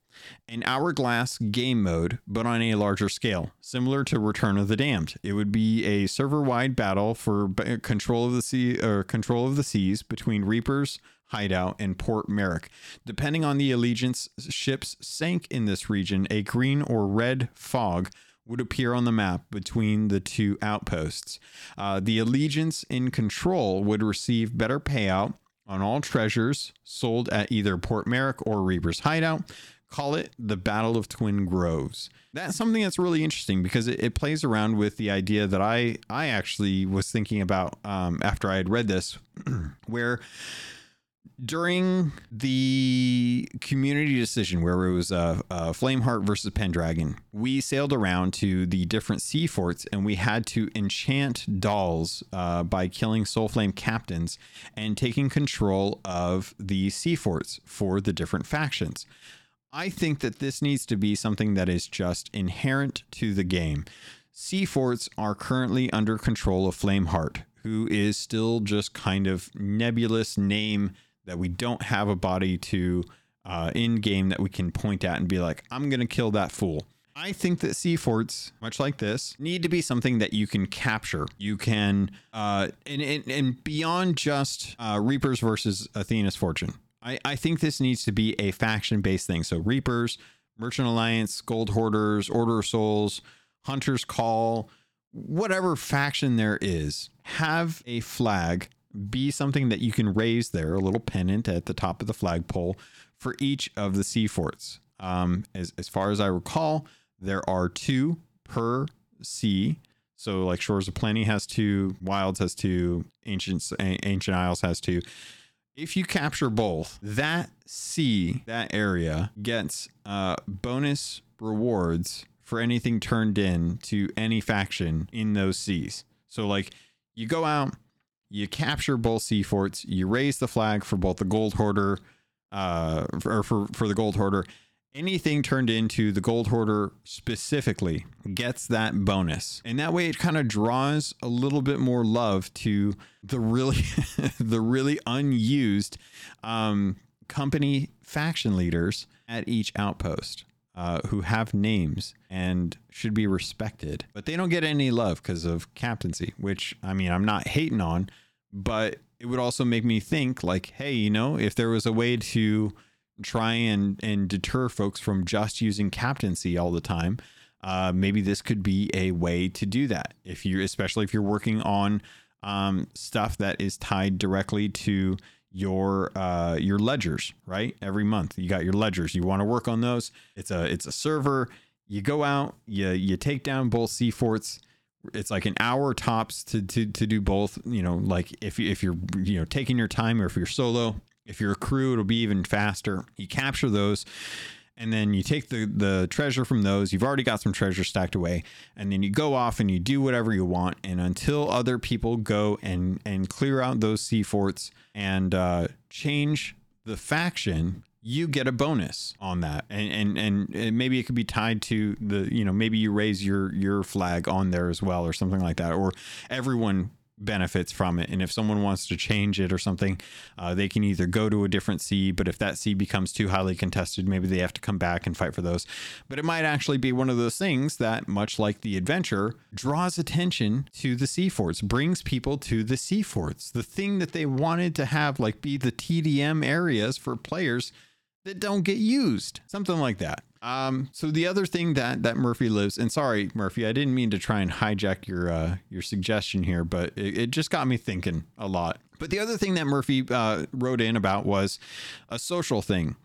Speaker 1: an hourglass game mode, but on a larger scale, similar to Return of the Damned. It would be a server-wide battle for control of the sea or control of the seas between Reapers, Hideout, and Port Merrick. Depending on the allegiance ships sank in this region, a green or red fog would appear on the map between the two outposts. Uh, the allegiance in control would receive better payout on all treasures sold at either Port Merrick or Reaper's Hideout. Call it the Battle of Twin Groves. That's something that's really interesting because it, it plays around with the idea that I I actually was thinking about um, after I had read this, where during the community decision where it was uh, uh, Flameheart versus Pendragon, we sailed around to the different sea forts and we had to enchant dolls uh, by killing Soulflame captains and taking control of the sea forts for the different factions. I think that this needs to be something that is just inherent to the game. Sea forts are currently under control of Flameheart, who is still just kind of nebulous name that we don't have a body to uh, in game that we can point at and be like, I'm going to kill that fool. I think that sea forts, much like this, need to be something that you can capture. You can, uh, and, and, and beyond just uh, Reapers versus Athena's Fortune. I, I think this needs to be a faction based thing. So Reapers, Merchant Alliance, Gold Hoarders, Order of Souls, Hunter's Call, whatever faction there is, have a flag be something that you can raise there, a little pennant at the top of the flagpole for each of the sea forts. Um, as, as far as I recall, there are two per sea. So, like Shores of Plenty has two, Wilds has two, Ancient Ancient Isles has two. If you capture both, that sea, that area gets uh, bonus rewards for anything turned in to any faction in those seas. So, like, you go out, you capture both sea forts, you raise the flag for both the gold hoarder, uh, or for, for the gold hoarder. Anything turned into the gold hoarder specifically gets that bonus. And that way it kind of draws a little bit more love to the really the really unused um, company faction leaders at each outpost. Uh, who have names and should be respected, but they don't get any love because of captaincy, which I mean, I'm not hating on, but it would also make me think like, hey, you know, if there was a way to try and and deter folks from just using captaincy all the time, uh, maybe this could be a way to do that. If you, especially if you're working on um, stuff that is tied directly to your uh, your ledgers, right? Every month you got your ledgers. You want to work on those. It's a it's a server. You go out, you you take down both sea forts it's like an hour tops to, to to do both you know like if if you're you know taking your time or if you're solo if you're a crew it'll be even faster. You capture those and then you take the the treasure from those. You've already got some treasure stacked away and then you go off and you do whatever you want. And until other people go and and clear out those sea forts and uh, change the faction you get a bonus on that. And, and and maybe it could be tied to the you know maybe you raise your your flag on there as well or something like that or everyone benefits from it. And if someone wants to change it or something uh, they can either go to a different sea but if that sea becomes too highly contested maybe they have to come back and fight for those. But it might actually be one of those things that much like the adventure draws attention to the sea forts brings people to the sea forts the thing that they wanted to have like be the tdm areas for players that don't get used, something like that. Um, so the other thing that that Murphy lives, and sorry, Murphy, I didn't mean to try and hijack your uh, your suggestion here, but it, it, just got me thinking a lot. But the other thing that Murphy uh, wrote in about was a social thing.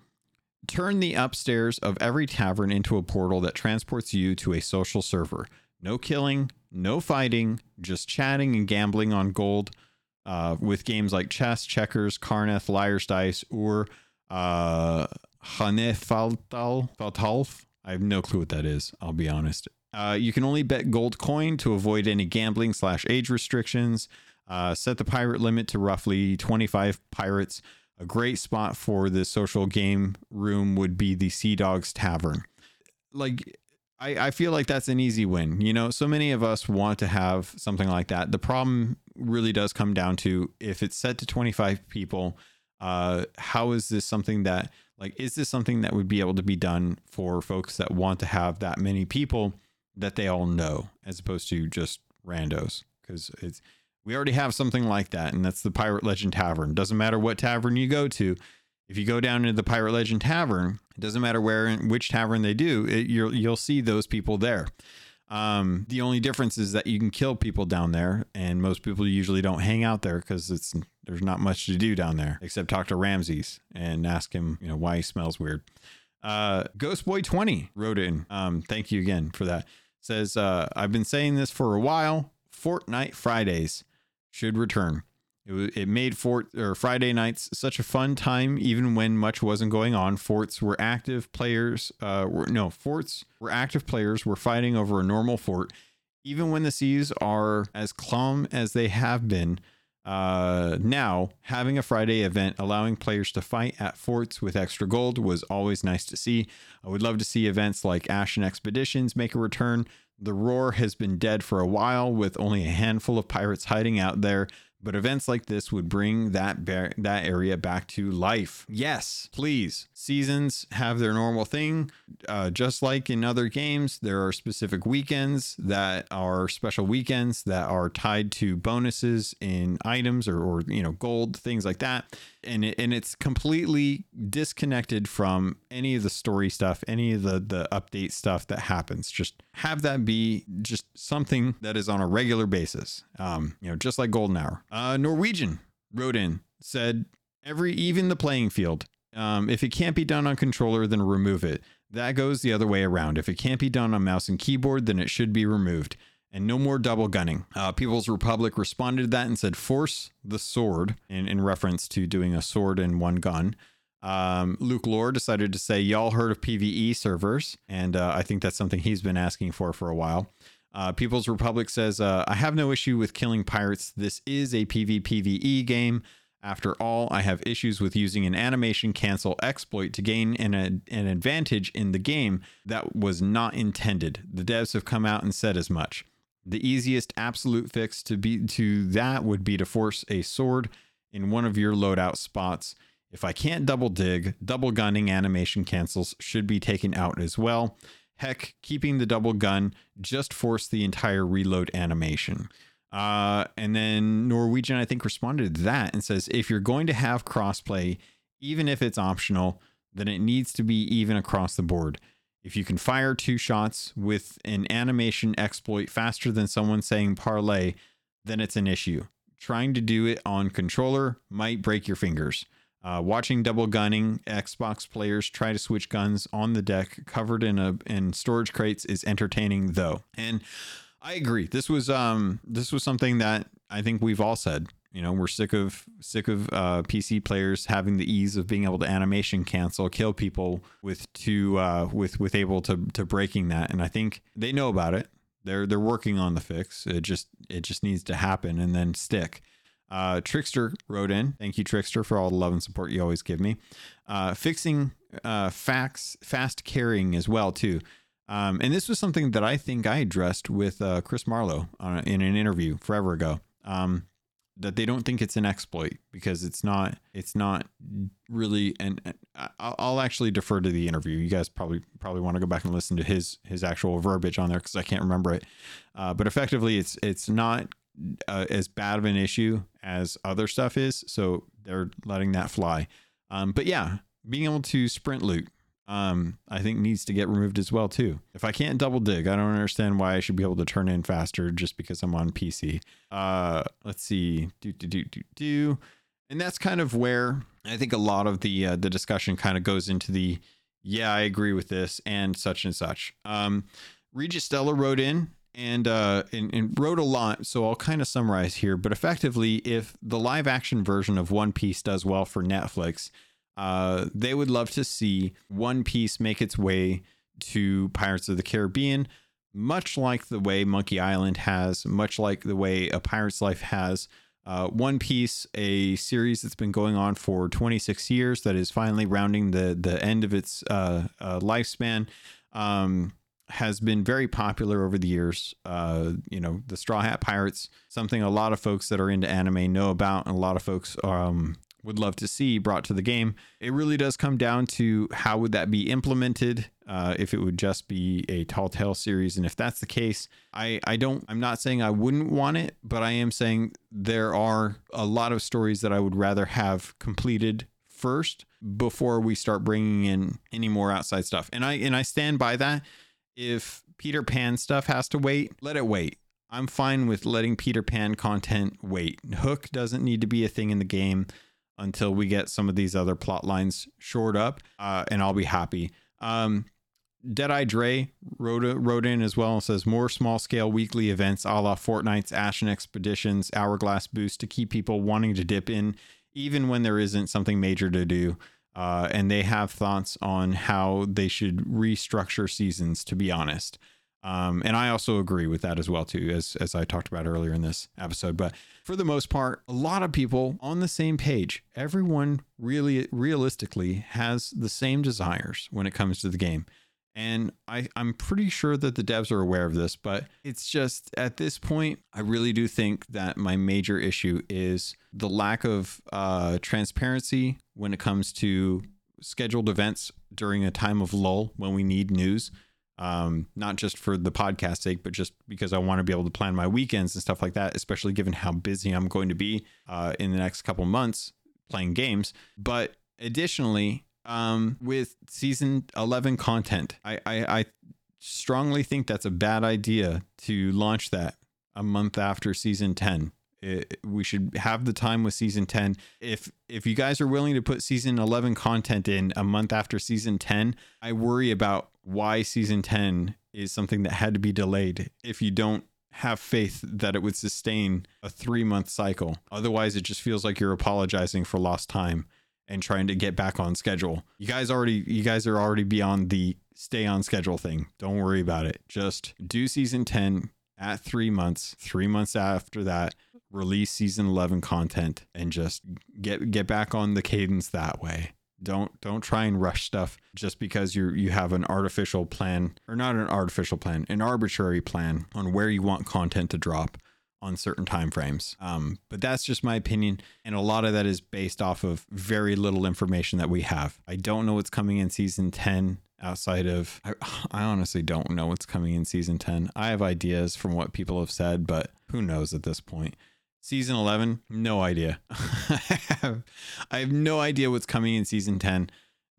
Speaker 1: Turn the upstairs of every tavern into a portal that transports you to a social server. No killing, no fighting, just chatting and gambling on gold. Uh, with games like chess, checkers, Carneth, Liar's Dice, or uh, Hane Faltal, Faltalf. I have no clue what that is. I'll be honest. Uh, you can only bet gold coin to avoid any gambling slash age restrictions. Uh, set the pirate limit to roughly 25 pirates. A great spot for the social game room would be the Sea Dogs Tavern. Like, I, I feel like that's an easy win. You know, so many of us want to have something like that. The problem really does come down to if it's set to 25 people, uh, how is this something that, like, is this something that would be able to be done for folks that want to have that many people that they all know as opposed to just randos? Because it's, we already have something like that, and that's the Pirate Legend Tavern. Doesn't matter what tavern you go to. If you go down into the Pirate Legend Tavern, it doesn't matter where and which tavern they do, it, you'll you'll see those people there. Um, the only difference is that you can kill people down there, and most people usually don't hang out there because it's there's not much to do down there except talk to Ramsey and ask him, you know, why he smells weird. Uh, Ghost Boy 20 wrote in. Um, thank you again for that. Says, uh, I've been saying this for a while. Fortnite Fridays should return. It, it made Fort or Friday nights such a fun time, even when much wasn't going on. Forts were active players. Uh, were, no, forts were active players. Were fighting over a normal fort, even when the seas are as calm as they have been. Uh, now, having a Friday event allowing players to fight at forts with extra gold was always nice to see. I would love to see events like Ashen Expeditions make a return. The Roar has been dead for a while, with only a handful of pirates hiding out there. But events like this would bring that bar- that area back to life. Yes, please. Seasons have their normal thing, uh, just like in other games. There are specific weekends that are special weekends that are tied to bonuses in items or, or you know gold things like that, and it, and it's completely disconnected from any of the story stuff, any of the the update stuff that happens. Just have that be just something that is on a regular basis. Um, you know, just like Golden Hour. Uh, Norwegian wrote in said every even the playing field. Um, if it can't be done on controller, then remove it. That goes the other way around. If it can't be done on mouse and keyboard, then it should be removed. And no more double gunning. Uh, People's Republic responded to that and said, force the sword, in, in reference to doing a sword and one gun. Um, Luke Lore decided to say, Y'all heard of PvE servers? And uh, I think that's something he's been asking for for a while. Uh, People's Republic says, uh, I have no issue with killing pirates. This is a PvPvE game. After all, I have issues with using an animation cancel exploit to gain an, an advantage in the game that was not intended. The devs have come out and said as much. The easiest absolute fix to be to that would be to force a sword in one of your loadout spots. If I can't double dig, double gunning animation cancels should be taken out as well. Heck, keeping the double gun just force the entire reload animation. Uh, and then Norwegian, I think, responded to that and says if you're going to have crossplay, even if it's optional, then it needs to be even across the board. If you can fire two shots with an animation exploit faster than someone saying parlay, then it's an issue. Trying to do it on controller might break your fingers. Uh, watching double gunning Xbox players try to switch guns on the deck covered in a in storage crates is entertaining though. And I agree. This was um this was something that I think we've all said. You know, we're sick of sick of uh, PC players having the ease of being able to animation cancel, kill people with to uh, with with able to to breaking that. And I think they know about it. They're they're working on the fix. It just it just needs to happen and then stick. Uh, Trickster wrote in. Thank you, Trickster, for all the love and support you always give me. Uh, fixing uh, facts, fast carrying as well too. Um, and this was something that I think I addressed with uh, Chris Marlowe on, in an interview forever ago. Um, that they don't think it's an exploit because it's not. It's not really. And I'll, I'll actually defer to the interview. You guys probably probably want to go back and listen to his his actual verbiage on there because I can't remember it. Uh, but effectively, it's it's not uh, as bad of an issue as other stuff is. So they're letting that fly. Um, but yeah, being able to sprint loot, um, I think needs to get removed as well too. If I can't double dig, I don't understand why I should be able to turn in faster just because I'm on PC. Uh, let's see, do do do do do, and that's kind of where I think a lot of the uh, the discussion kind of goes into the yeah, I agree with this and such and such. Um, Regis Stella wrote in and, uh, and, and wrote a lot, so I'll kind of summarize here. But effectively, if the live action version of One Piece does well for Netflix, uh, they would love to see One Piece make its way to Pirates of the Caribbean, much like the way Monkey Island has, much like the way A Pirate's Life has. Uh, One Piece, a series that's been going on for 26 years, that is finally rounding the the end of its uh, uh, lifespan, um, has been very popular over the years. Uh, you know, the Straw Hat Pirates, something a lot of folks that are into anime know about, and a lot of folks um, would love to see brought to the game. It really does come down to how would that be implemented uh, if it would just be a tall tale series. And if that's the case, I, I don't, I'm not saying I wouldn't want it, but I am saying there are a lot of stories that I would rather have completed first before we start bringing in any more outside stuff. And I, and I stand by that. If Peter Pan stuff has to wait, let it wait. I'm fine with letting Peter Pan content wait. Hook doesn't need to be a thing in the game until we get some of these other plot lines shored up, uh, and I'll be happy. Um, Deadeye Dre wrote, wrote in as well and says more small scale weekly events a la Fortnite's Ashen Expeditions, Hourglass Boost to keep people wanting to dip in, even when there isn't something major to do. Uh, and they have thoughts on how they should restructure seasons, to be honest. Um, and I also agree with that as well too, as as I talked about earlier in this episode. But for the most part, a lot of people on the same page. Everyone really realistically has the same desires when it comes to the game. And I, I'm pretty sure that the devs are aware of this, but it's just at this point, I really do think that my major issue is the lack of uh, transparency when it comes to scheduled events during a time of lull when we need news um, not just for the podcast sake, but just because I want to be able to plan my weekends and stuff like that, especially given how busy I'm going to be uh, in the next couple months playing games. But additionally, um, with season 11 content, I, I, I strongly think that's a bad idea to launch that a month after season 10 it, we should have the time with season 10 if if you guys are willing to put season 11 content in a month after season 10 i worry about why season 10 is something that had to be delayed if you don't have faith that it would sustain a 3 month cycle. Otherwise it just feels like you're apologizing for lost time and trying to get back on schedule. You guys already you guys are already beyond the stay on schedule thing. Don't worry about it. Just do season 10 at 3 months. 3 months after that release season 11 content and just get get back on the cadence that way. Don't don't try and rush stuff just because you you have an artificial plan or not an artificial plan an arbitrary plan on where you want content to drop on certain time frames um, but that's just my opinion. And a lot of that is based off of very little information that we have. I don't know what's coming in season 10 outside of I, I honestly don't know what's coming in season 10 i have ideas from what people have said but who knows at this point Season 11, no idea. I, have, I have no idea what's coming in season 10.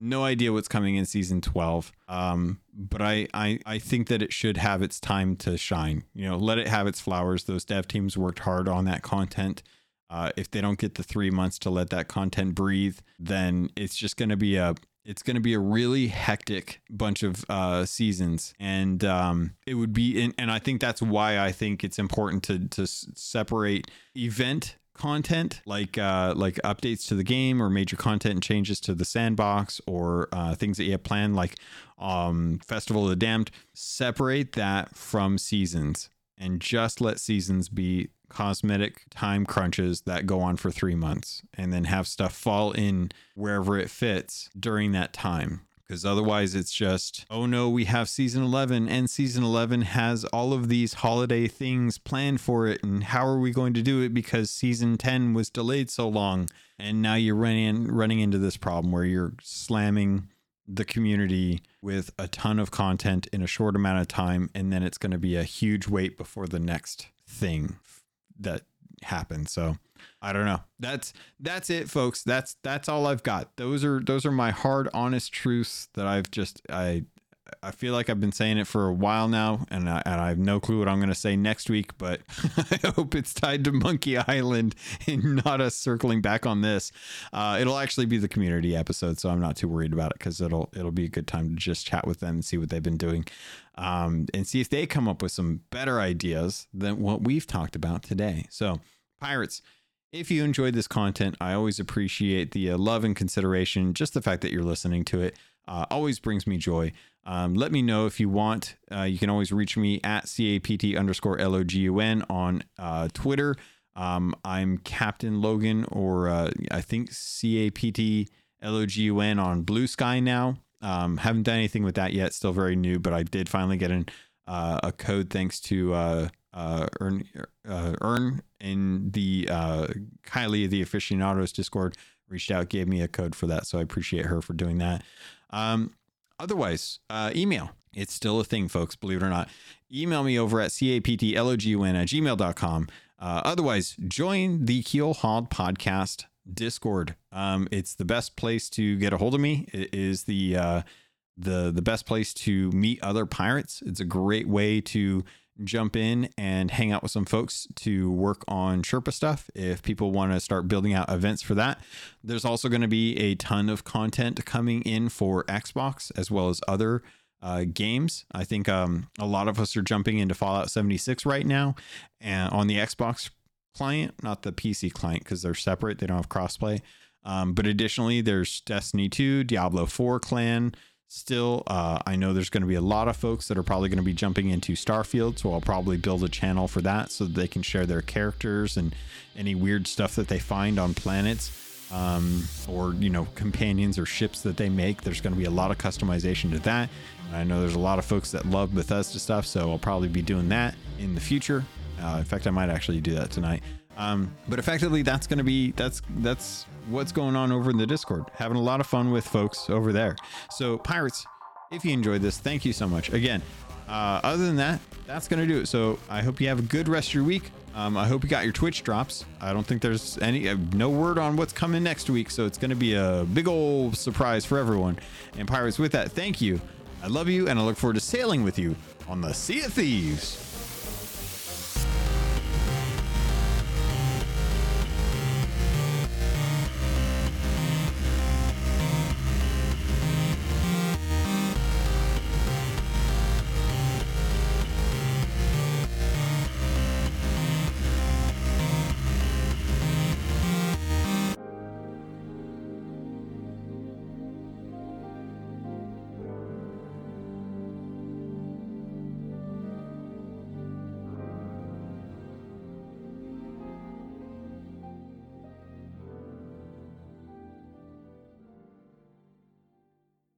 Speaker 1: No idea what's coming in season 12. Um, but I, I, I think that it should have its time to shine. You know, let it have its flowers. Those dev teams worked hard on that content. Uh, if they don't get the three months to let that content breathe, then it's just going to be a it's going to be a really hectic bunch of uh, seasons, and um, it would be. In, and I think that's why I think it's important to to separate event content like uh, like updates to the game or major content and changes to the sandbox or uh, things that you have planned like um, Festival of the Damned. Separate that from seasons and just let seasons be cosmetic time crunches that go on for three months and then have stuff fall in wherever it fits during that time. Because otherwise it's just oh no we have season 11 and season 11 has all of these holiday things planned for it and how are we going to do it because season 10 was delayed so long? And now you're running running into this problem where you're slamming the community with a ton of content in a short amount of time and then it's going to be a huge wait before the next thing that happened. So I don't know. That's that's it, folks. That's that's all I've got. Those are those are my hard, honest truths that I've just I I feel like I've been saying it for a while now, and I, and I have no clue what I'm going to say next week. But I hope it's tied to Monkey Island and not us circling back on this. Uh, it'll actually be the community episode, so I'm not too worried about it because it'll it'll be a good time to just chat with them and see what they've been doing, um, and see if they come up with some better ideas than what we've talked about today. So, pirates. If you enjoyed this content, I always appreciate the uh, love and consideration, just the fact that you're listening to it. uh, always brings me joy. Um, let me know if you want. Uh, you can always reach me at capt underscore logun on uh, Twitter. Um, I'm Captain Logun, or uh, I think capt logun on Bluesky now. Um, haven't done anything with that yet. Still very new, but I did finally get an, uh, a code thanks to uh, uh, Earn Earn in the Kylie the aficionados Discord reached out, gave me a code for that, so I appreciate her for doing that. Um, otherwise, uh, email. It's still a thing, folks, believe it or not. Email me over at captlogun at gmail.com. Uh, otherwise, join the Keelhauled podcast Discord. Um, it's the best place to get a hold of me. It is the uh, the the best place to meet other pirates. It's a great way to jump in and hang out with some folks to work on Sherpa stuff if people want to start building out events for that. There's also going to be a ton of content coming in for Xbox as well as other uh, games. I think um, a lot of us are jumping into Fallout 76 right now and on the Xbox client, not the PC client because they're separate. They don't have crossplay. Um, but additionally, there's Destiny 2, Diablo 4 clan, still uh, i know there's going to be a lot of folks that are probably going to be jumping into starfield so i'll probably build a channel for that so that they can share their characters and any weird stuff that they find on planets um, or you know companions or ships that they make. There's going to be a lot of customization to that. I know there's a lot of folks that love bethesda stuff so i'll probably be doing that in the future. Uh, in fact i might actually do that tonight um, but effectively, that's going to be that's that's what's going on over in the Discord. Having a lot of fun with folks over there. So pirates, if you enjoyed this, thank you so much. Again, uh, other than that, that's going to do it. So I hope you have a good rest of your week. Um, I hope you got your Twitch drops. I don't think there's any uh, no word on what's coming next week, so it's going to be a big old surprise for everyone. And pirates, with that, thank you. I love you, and I look forward to sailing with you on the Sea of Thieves.